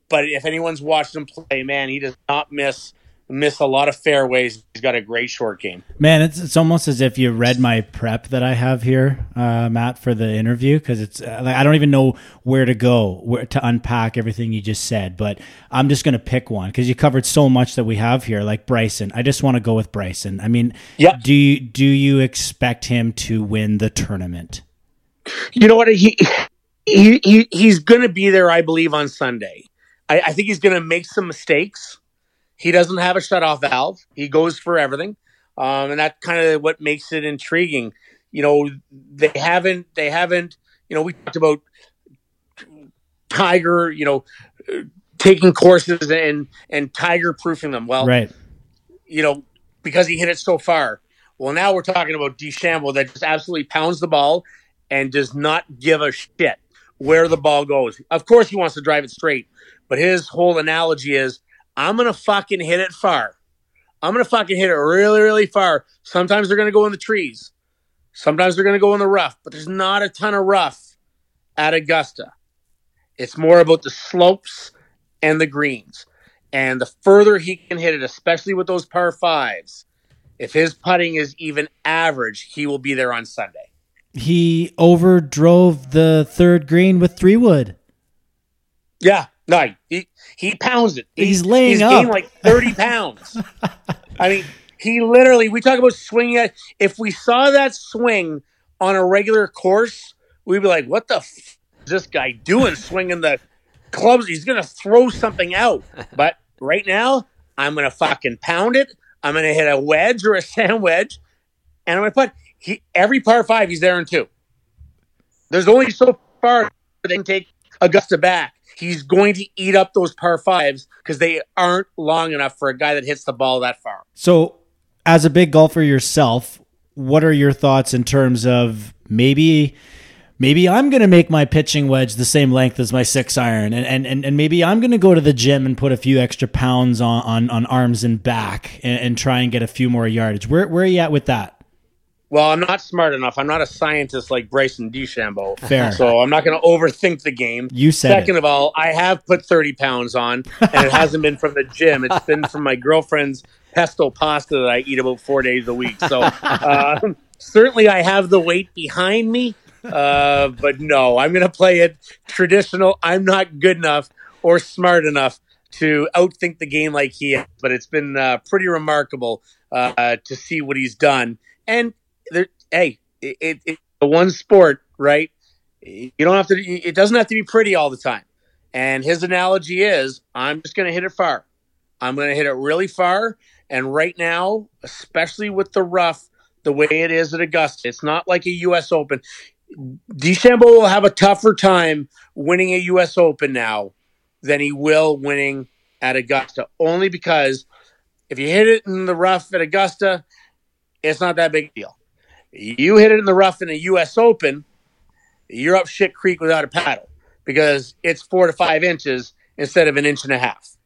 but if anyone's watched him play, man, he does not miss miss a lot of fairways. He's got a great short game. Man, it's it's almost as if you read my prep that I have here, uh, Matt, for the interview because it's uh, like I don't even know where to go where to unpack everything you just said. But I'm just gonna pick one because you covered so much that we have here, like Bryson. I just want to go with Bryson. I mean, yeah. Do you do you expect him to win the tournament? You know what he. He, he he's going to be there, I believe, on Sunday. I, I think he's going to make some mistakes. He doesn't have a shutoff valve. He goes for everything, um, and that's kind of what makes it intriguing. You know, they haven't they haven't. You know, we talked about Tiger. You know, taking courses and and Tiger proofing them. Well, right. You know, because he hit it so far. Well, now we're talking about DeChambeau that just absolutely pounds the ball and does not give a shit where the ball goes. Of course, he wants to drive it straight, but his whole analogy is I'm going to fucking hit it far. I'm going to fucking hit it really, really far. Sometimes they're going to go in the trees. Sometimes they're going to go in the rough, but there's not a ton of rough at Augusta. It's more about the slopes and the greens. And the further he can hit it, especially with those par fives, if his putting is even average, he will be there on Sunday. He overdrove the third green with three wood. Yeah, no, he he pounds it. He's, he's laying he's up. like thirty pounds. I mean, he literally. We talk about swinging. If we saw that swing on a regular course, we'd be like, "What the f- is this guy doing? swinging the clubs? He's gonna throw something out." But right now, I'm gonna fucking pound it. I'm going to hit a wedge or a sand wedge, and I'm going to put he, every par five. He's there in two. There's only so far they can take Augusta back. He's going to eat up those par fives because they aren't long enough for a guy that hits the ball that far. So, as a big golfer yourself, what are your thoughts in terms of maybe maybe I'm going to make my pitching wedge the same length as my six iron, and and and, and maybe I'm going to go to the gym and put a few extra pounds on on, on arms and back and, and try and get a few more yardage. Where where are you at with that? Well, I'm not smart enough. I'm not a scientist like Bryson DeChambeau. Fair. So I'm not going to overthink the game. You said Second it. of all, I have put 30 pounds on, and it hasn't been from the gym. It's been from my girlfriend's pesto pasta that I eat about four days a week. So uh, certainly I have the weight behind me. Uh, but no, I'm going to play it traditional. I'm not good enough or smart enough to outthink the game like he is. But it's been uh, pretty remarkable uh, to see what he's done. And there, hey, it, it, it's a one sport, right? You don't have to. It doesn't have to be pretty all the time. And his analogy is, I'm just going to hit it far. I'm going to hit it really far. And right now, especially with the rough, the way it is at Augusta, it's not like a U.S. Open. DeChambeau will have a tougher time winning a U.S. Open now than he will winning at Augusta, only because if you hit it in the rough at Augusta, it's not that big a deal. You hit it in the rough in a U.S. Open, you're up shit creek without a paddle because it's four to five inches instead of an inch and a half.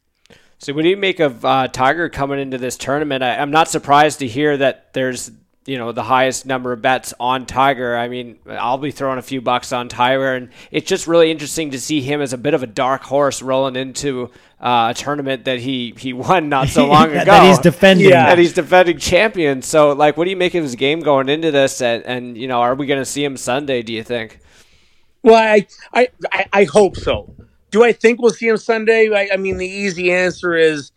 So, what do you make of uh, Tiger coming into this tournament? I, I'm not surprised to hear that there's you know the highest number of bets on Tiger. I mean, I'll be throwing a few bucks on Tiger, and it's just really interesting to see him as a bit of a dark horse rolling into uh, a tournament that he he won not so long ago. that he's defending. Yeah, that he's defending champion. So, like, what do you make of his game going into this? And, and you know, are we going to see him Sunday? Do you think? Well, I, I I I hope so. Do I think we'll see him Sunday? I, I mean, the easy answer is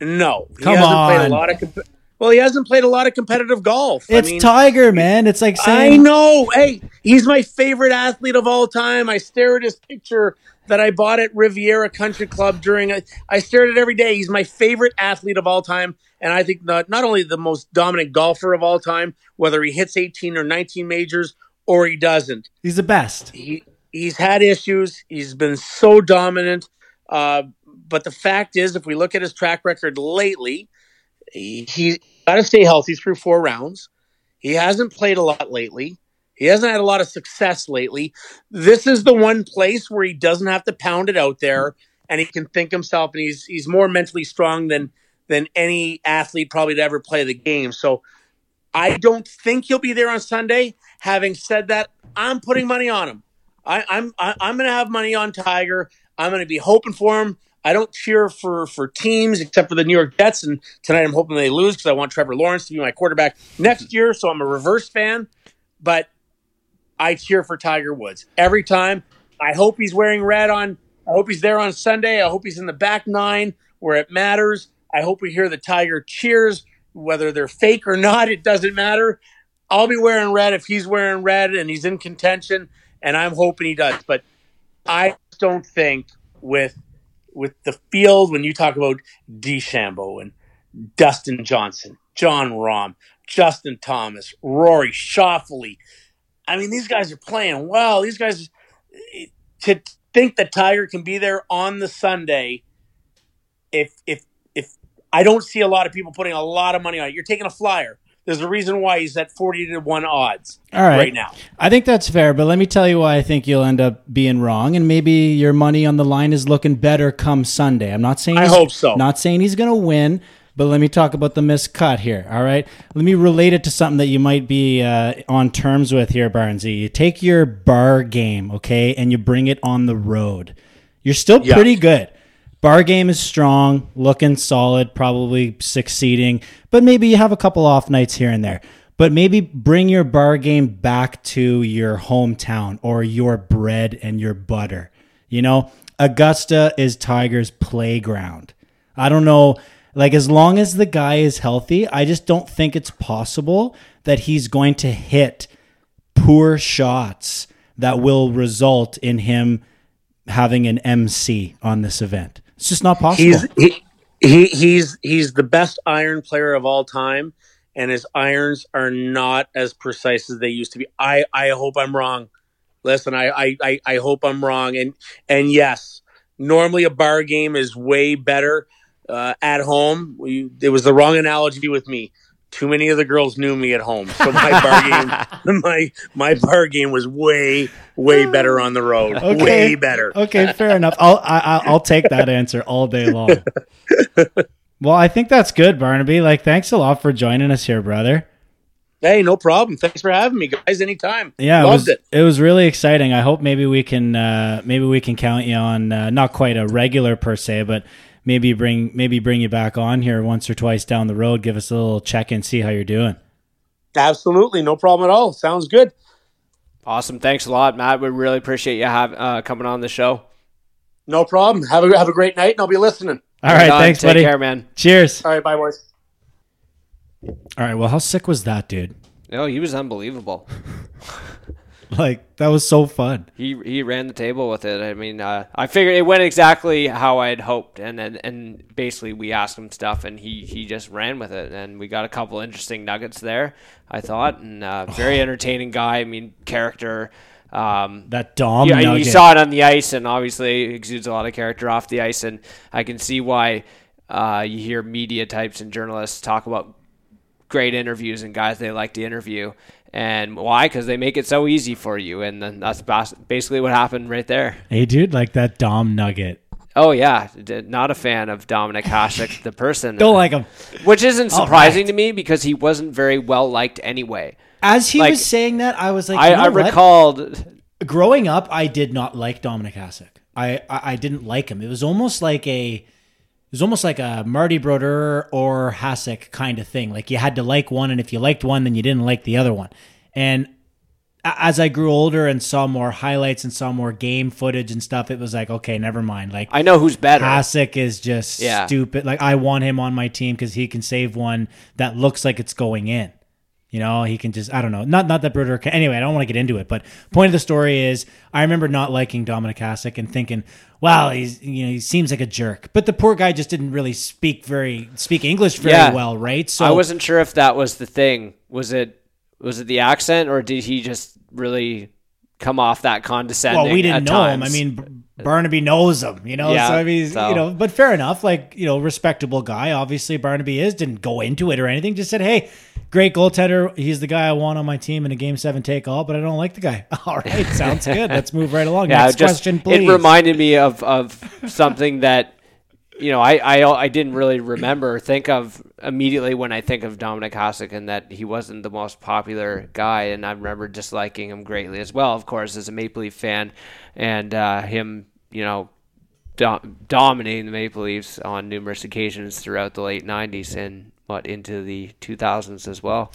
no. He Come hasn't played on. a lot of. Comp- well, he hasn't played a lot of competitive golf. I It's mean, Tiger, man. It's like I know. Hey, he's my favorite athlete of all time. I stare at his picture that I bought at Riviera Country Club during. A, I stare at it every day. He's my favorite athlete of all time, and I think not not only the most dominant golfer of all time, whether he hits 18 or 19 majors or he doesn't. he's the best. He he's had issues. He's been so dominant. Uh, but the fact is, if we look at his track record lately, he, got to stay healthy through four rounds. He hasn't played a lot lately. He hasn't had a lot of success lately. This is the one place where he doesn't have to pound it out there, and he can think himself, and he's he's more mentally strong than than any athlete probably to ever play the game. So I don't think he'll be there on Sunday. Having said that, I'm putting money on him. I, I'm I, I'm going to have money on Tiger. I'm going to be hoping for him. I don't cheer for for teams except for the New York Jets, and tonight I'm hoping they lose because I want Trevor Lawrence to be my quarterback next year. So I'm a reverse fan, but I cheer for Tiger Woods every time. I hope he's wearing red on. I hope he's there on Sunday. I hope he's in the back nine where it matters. I hope we hear the Tiger cheers, whether they're fake or not. It doesn't matter. I'll be wearing red if he's wearing red and he's in contention, and I'm hoping he does. But I don't think with with the field when you talk about DeChambeau and Dustin Johnson, Jon Rahm, Justin Thomas, Rory Schauffele. I mean, these guys are playing well. These guys to think that Tiger can be there on the Sunday. If if if I don't see a lot of people putting a lot of money on it, you're taking a flyer. There's a reason why he's at forty to one odds All right. right now. I think that's fair, but let me tell you why I think you'll end up being wrong, and maybe your money on the line is looking better come Sunday. I'm not saying I hope so. Not saying he's going to win, but let me talk about the miscut here. All right, let me relate it to something that you might be uh, on terms with here, Barnesy. You take your bar game, okay, and you bring it on the road. You're still Yeah. pretty good. Bar game is strong, looking solid, probably succeeding, but maybe you have a couple off nights here and there. But maybe bring your bar game back to your hometown or your bread and your butter. You know, Augusta is Tiger's playground. I don't know, like as long as the guy is healthy, I just don't think it's possible that he's going to hit poor shots that will result in him having an MC on this event. It's just not possible. He's he, He he's he's the best iron player of all time, and his irons are not as precise as they used to be. I I hope I'm wrong. Listen, I I I, I hope I'm wrong. And and yes, normally a bar game is way better uh, at home. We, it was the wrong analogy with me. Too many of the girls knew me at home, so my bar game, my my bar game was way way better on the road. Okay. Way better. Okay, fair enough. I'll I, I- I'll take that answer all day long. Well, I think that's good, Barnaby. Like, thanks a lot for joining us here, brother. Hey, no problem. Thanks for having me, guys. Anytime. Yeah, it loved was, it. was really exciting. I hope maybe we can uh, maybe we can count you on uh, not quite a regular per se, but maybe bring maybe bring you back on here once or twice down the road. Give us a little check and see how you're doing. Absolutely, no problem at all. Sounds good. Awesome. Thanks a lot, Matt. We really appreciate you have uh, coming on the show. No problem. Have a have a great night, and I'll be listening. All right, Right thanks, Take buddy. care, man. Cheers. All right, bye, boys. All right, well, how sick was that, dude? No, he was unbelievable. Like, that was so fun. He he ran the table with it. I mean, uh, I figured it went exactly how I had hoped, and, and and basically we asked him stuff, and he he just ran with it, and we got a couple interesting nuggets there. I thought, and uh, very entertaining guy. I mean, character. Um, That Dom yeah, you saw it on the ice, and obviously exudes a lot of character off the ice, and I can see why uh, you hear media types and journalists talk about great interviews and guys they like to interview. And why? Because they make it so easy for you, and then that's bas- basically what happened right there. Hey, dude, like that Dom nugget. Oh yeah, D- not a fan of Dominik Hasek, the person. Don't like him. which isn't surprising right. to me because he wasn't very well liked anyway. As he Like, was saying that, I was like, I, you know I recalled. growing up, I did not like Dominik Hasek. I, I I didn't like him. It was almost like a it was almost like a Marty Brodeur or Hasek kind of thing. Like you had to like one, and if you liked one, then you didn't like the other one. And as I grew older and saw more highlights and saw more game footage and stuff, it was like, okay, never mind. Like I know who's better. Hasek is just Yeah. stupid. Like I want him on my team because he can save one that looks like it's going in. You know, he can just I don't know. Not not that Brodeur. can anyway, I don't want to get into it, but point of the story is I remember not liking Dominik Hasek and thinking, well, he's you know, he seems like a jerk. But the poor guy just didn't really speak very speak English very Yeah. well, right? So I wasn't sure if that was the thing. Was it was it the accent or did he just really come off that condescending? well, we didn't know him. I mean, Barnaby knows him, you know. Yeah, so I mean, so- you know, but fair enough. Like you know, respectable guy. Obviously, Barnaby is didn't go into it or anything. Just said, "Hey, great goaltender. He's the guy I want on my team in a game seven take all." But I don't like the guy. All right, sounds good. Let's move right along. yeah, Next just question, please. it reminded me of of something that you know I, I I didn't really remember or think of immediately when I think of Dominik Hasek and that he wasn't the most popular guy, and I remember disliking him greatly as well. Of course, as a Maple Leaf fan, and uh, him, you know. Dom- dominating the Maple Leafs on numerous occasions throughout the late '90s and what into the 2000s as well.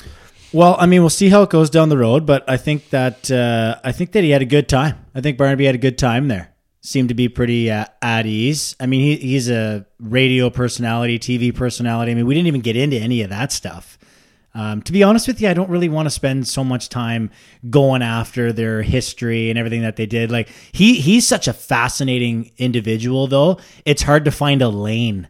Well, I mean, we'll see how it goes down the road, but I think that uh, I think that he had a good time. I think Barnaby had a good time there. Seemed to be pretty uh, at ease. I mean, he, he's a radio personality, TV personality. I mean, we didn't even get into any of that stuff. Um, to be honest with you, I don't really want to spend so much time going after their history and everything that they did. Like he he's such a fascinating individual, though. It's hard to find a lane.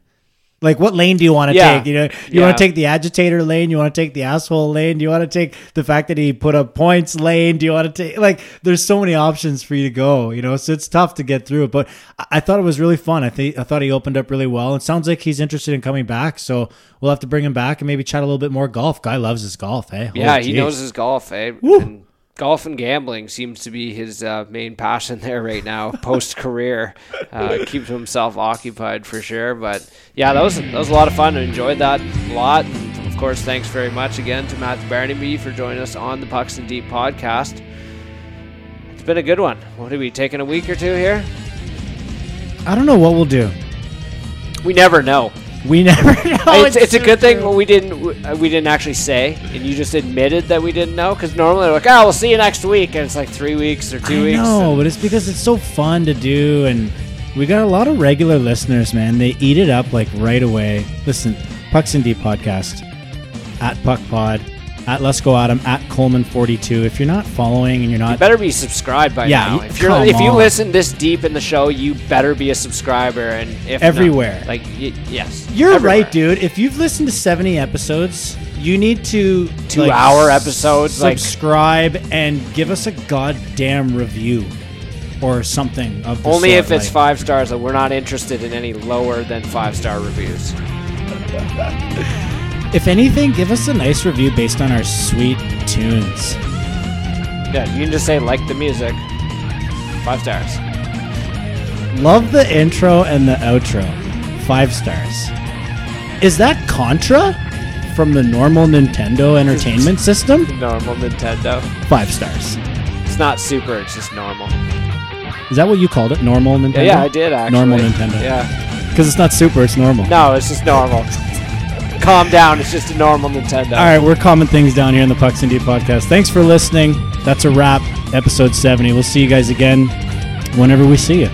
Like what lane do you want to Yeah. take? You know, you Yeah. want to take the agitator lane. You want to take the asshole lane. Do you want to take the fact that he put up points lane? Do you want to take like? There's so many options for you to go. You know, so it's tough to get through it. But I, thought it was really fun. I think I thought he opened up really well. It sounds like he's interested in coming back. So we'll have to bring him back and maybe chat a little bit more golf. Guy loves his golf. Hey, Yeah, Holy he knows his golf. Eh? Golf and gambling seems to be his uh, main passion there right now, post career. Uh, keeps himself occupied for sure. But yeah, that was that was a lot of fun. I enjoyed that a lot. And of course, thanks very much again to Matt Barnaby for joining us on the Pucks in Deep podcast. It's been a good one. What are we taking a week or two here? I don't know what we'll do. We never know. We never know. it's, it's a so good thing we didn't we didn't actually say, and you just admitted that we didn't know. Because normally they're like, "Oh, we'll see you next week," and it's like three weeks or two I weeks. No, but it's because it's so fun to do, and we got a lot of regular listeners, man. They eat it up like right away. Listen, Pucks in Deep podcast at Puck Pod, at Let's Go Adam, at Coleman42. If you're not following and you're not. better be subscribed by Yeah, now. If you're if you listen this deep in the show, you better be a subscriber and if not- Everywhere. like y- yes, You're everywhere. right, dude. If you've listened to 70 episodes, you need to Two hour episodes, like- subscribe and give us a goddamn review or something of the Only sort, if it's like- five stars. Though we're not interested in any lower than five star reviews. If anything, give us a nice review based on our sweet tunes. Yeah, you can just say like the music. Five stars. Love the intro and the outro. Five stars. Is that Contra from the normal Nintendo Entertainment System? Normal Nintendo. Five stars. It's not super. It's just normal. Is that what you called it? Normal Nintendo? Yeah, yeah, I did actually. Normal Nintendo. Yeah. Because it's not super, it's normal. No, it's just normal. Calm down. It's just a normal Nintendo. All right, we're calming things down here in the Pucks in Deep podcast. Thanks for listening. That's a wrap. Episode 70. We'll see you guys again whenever we see you.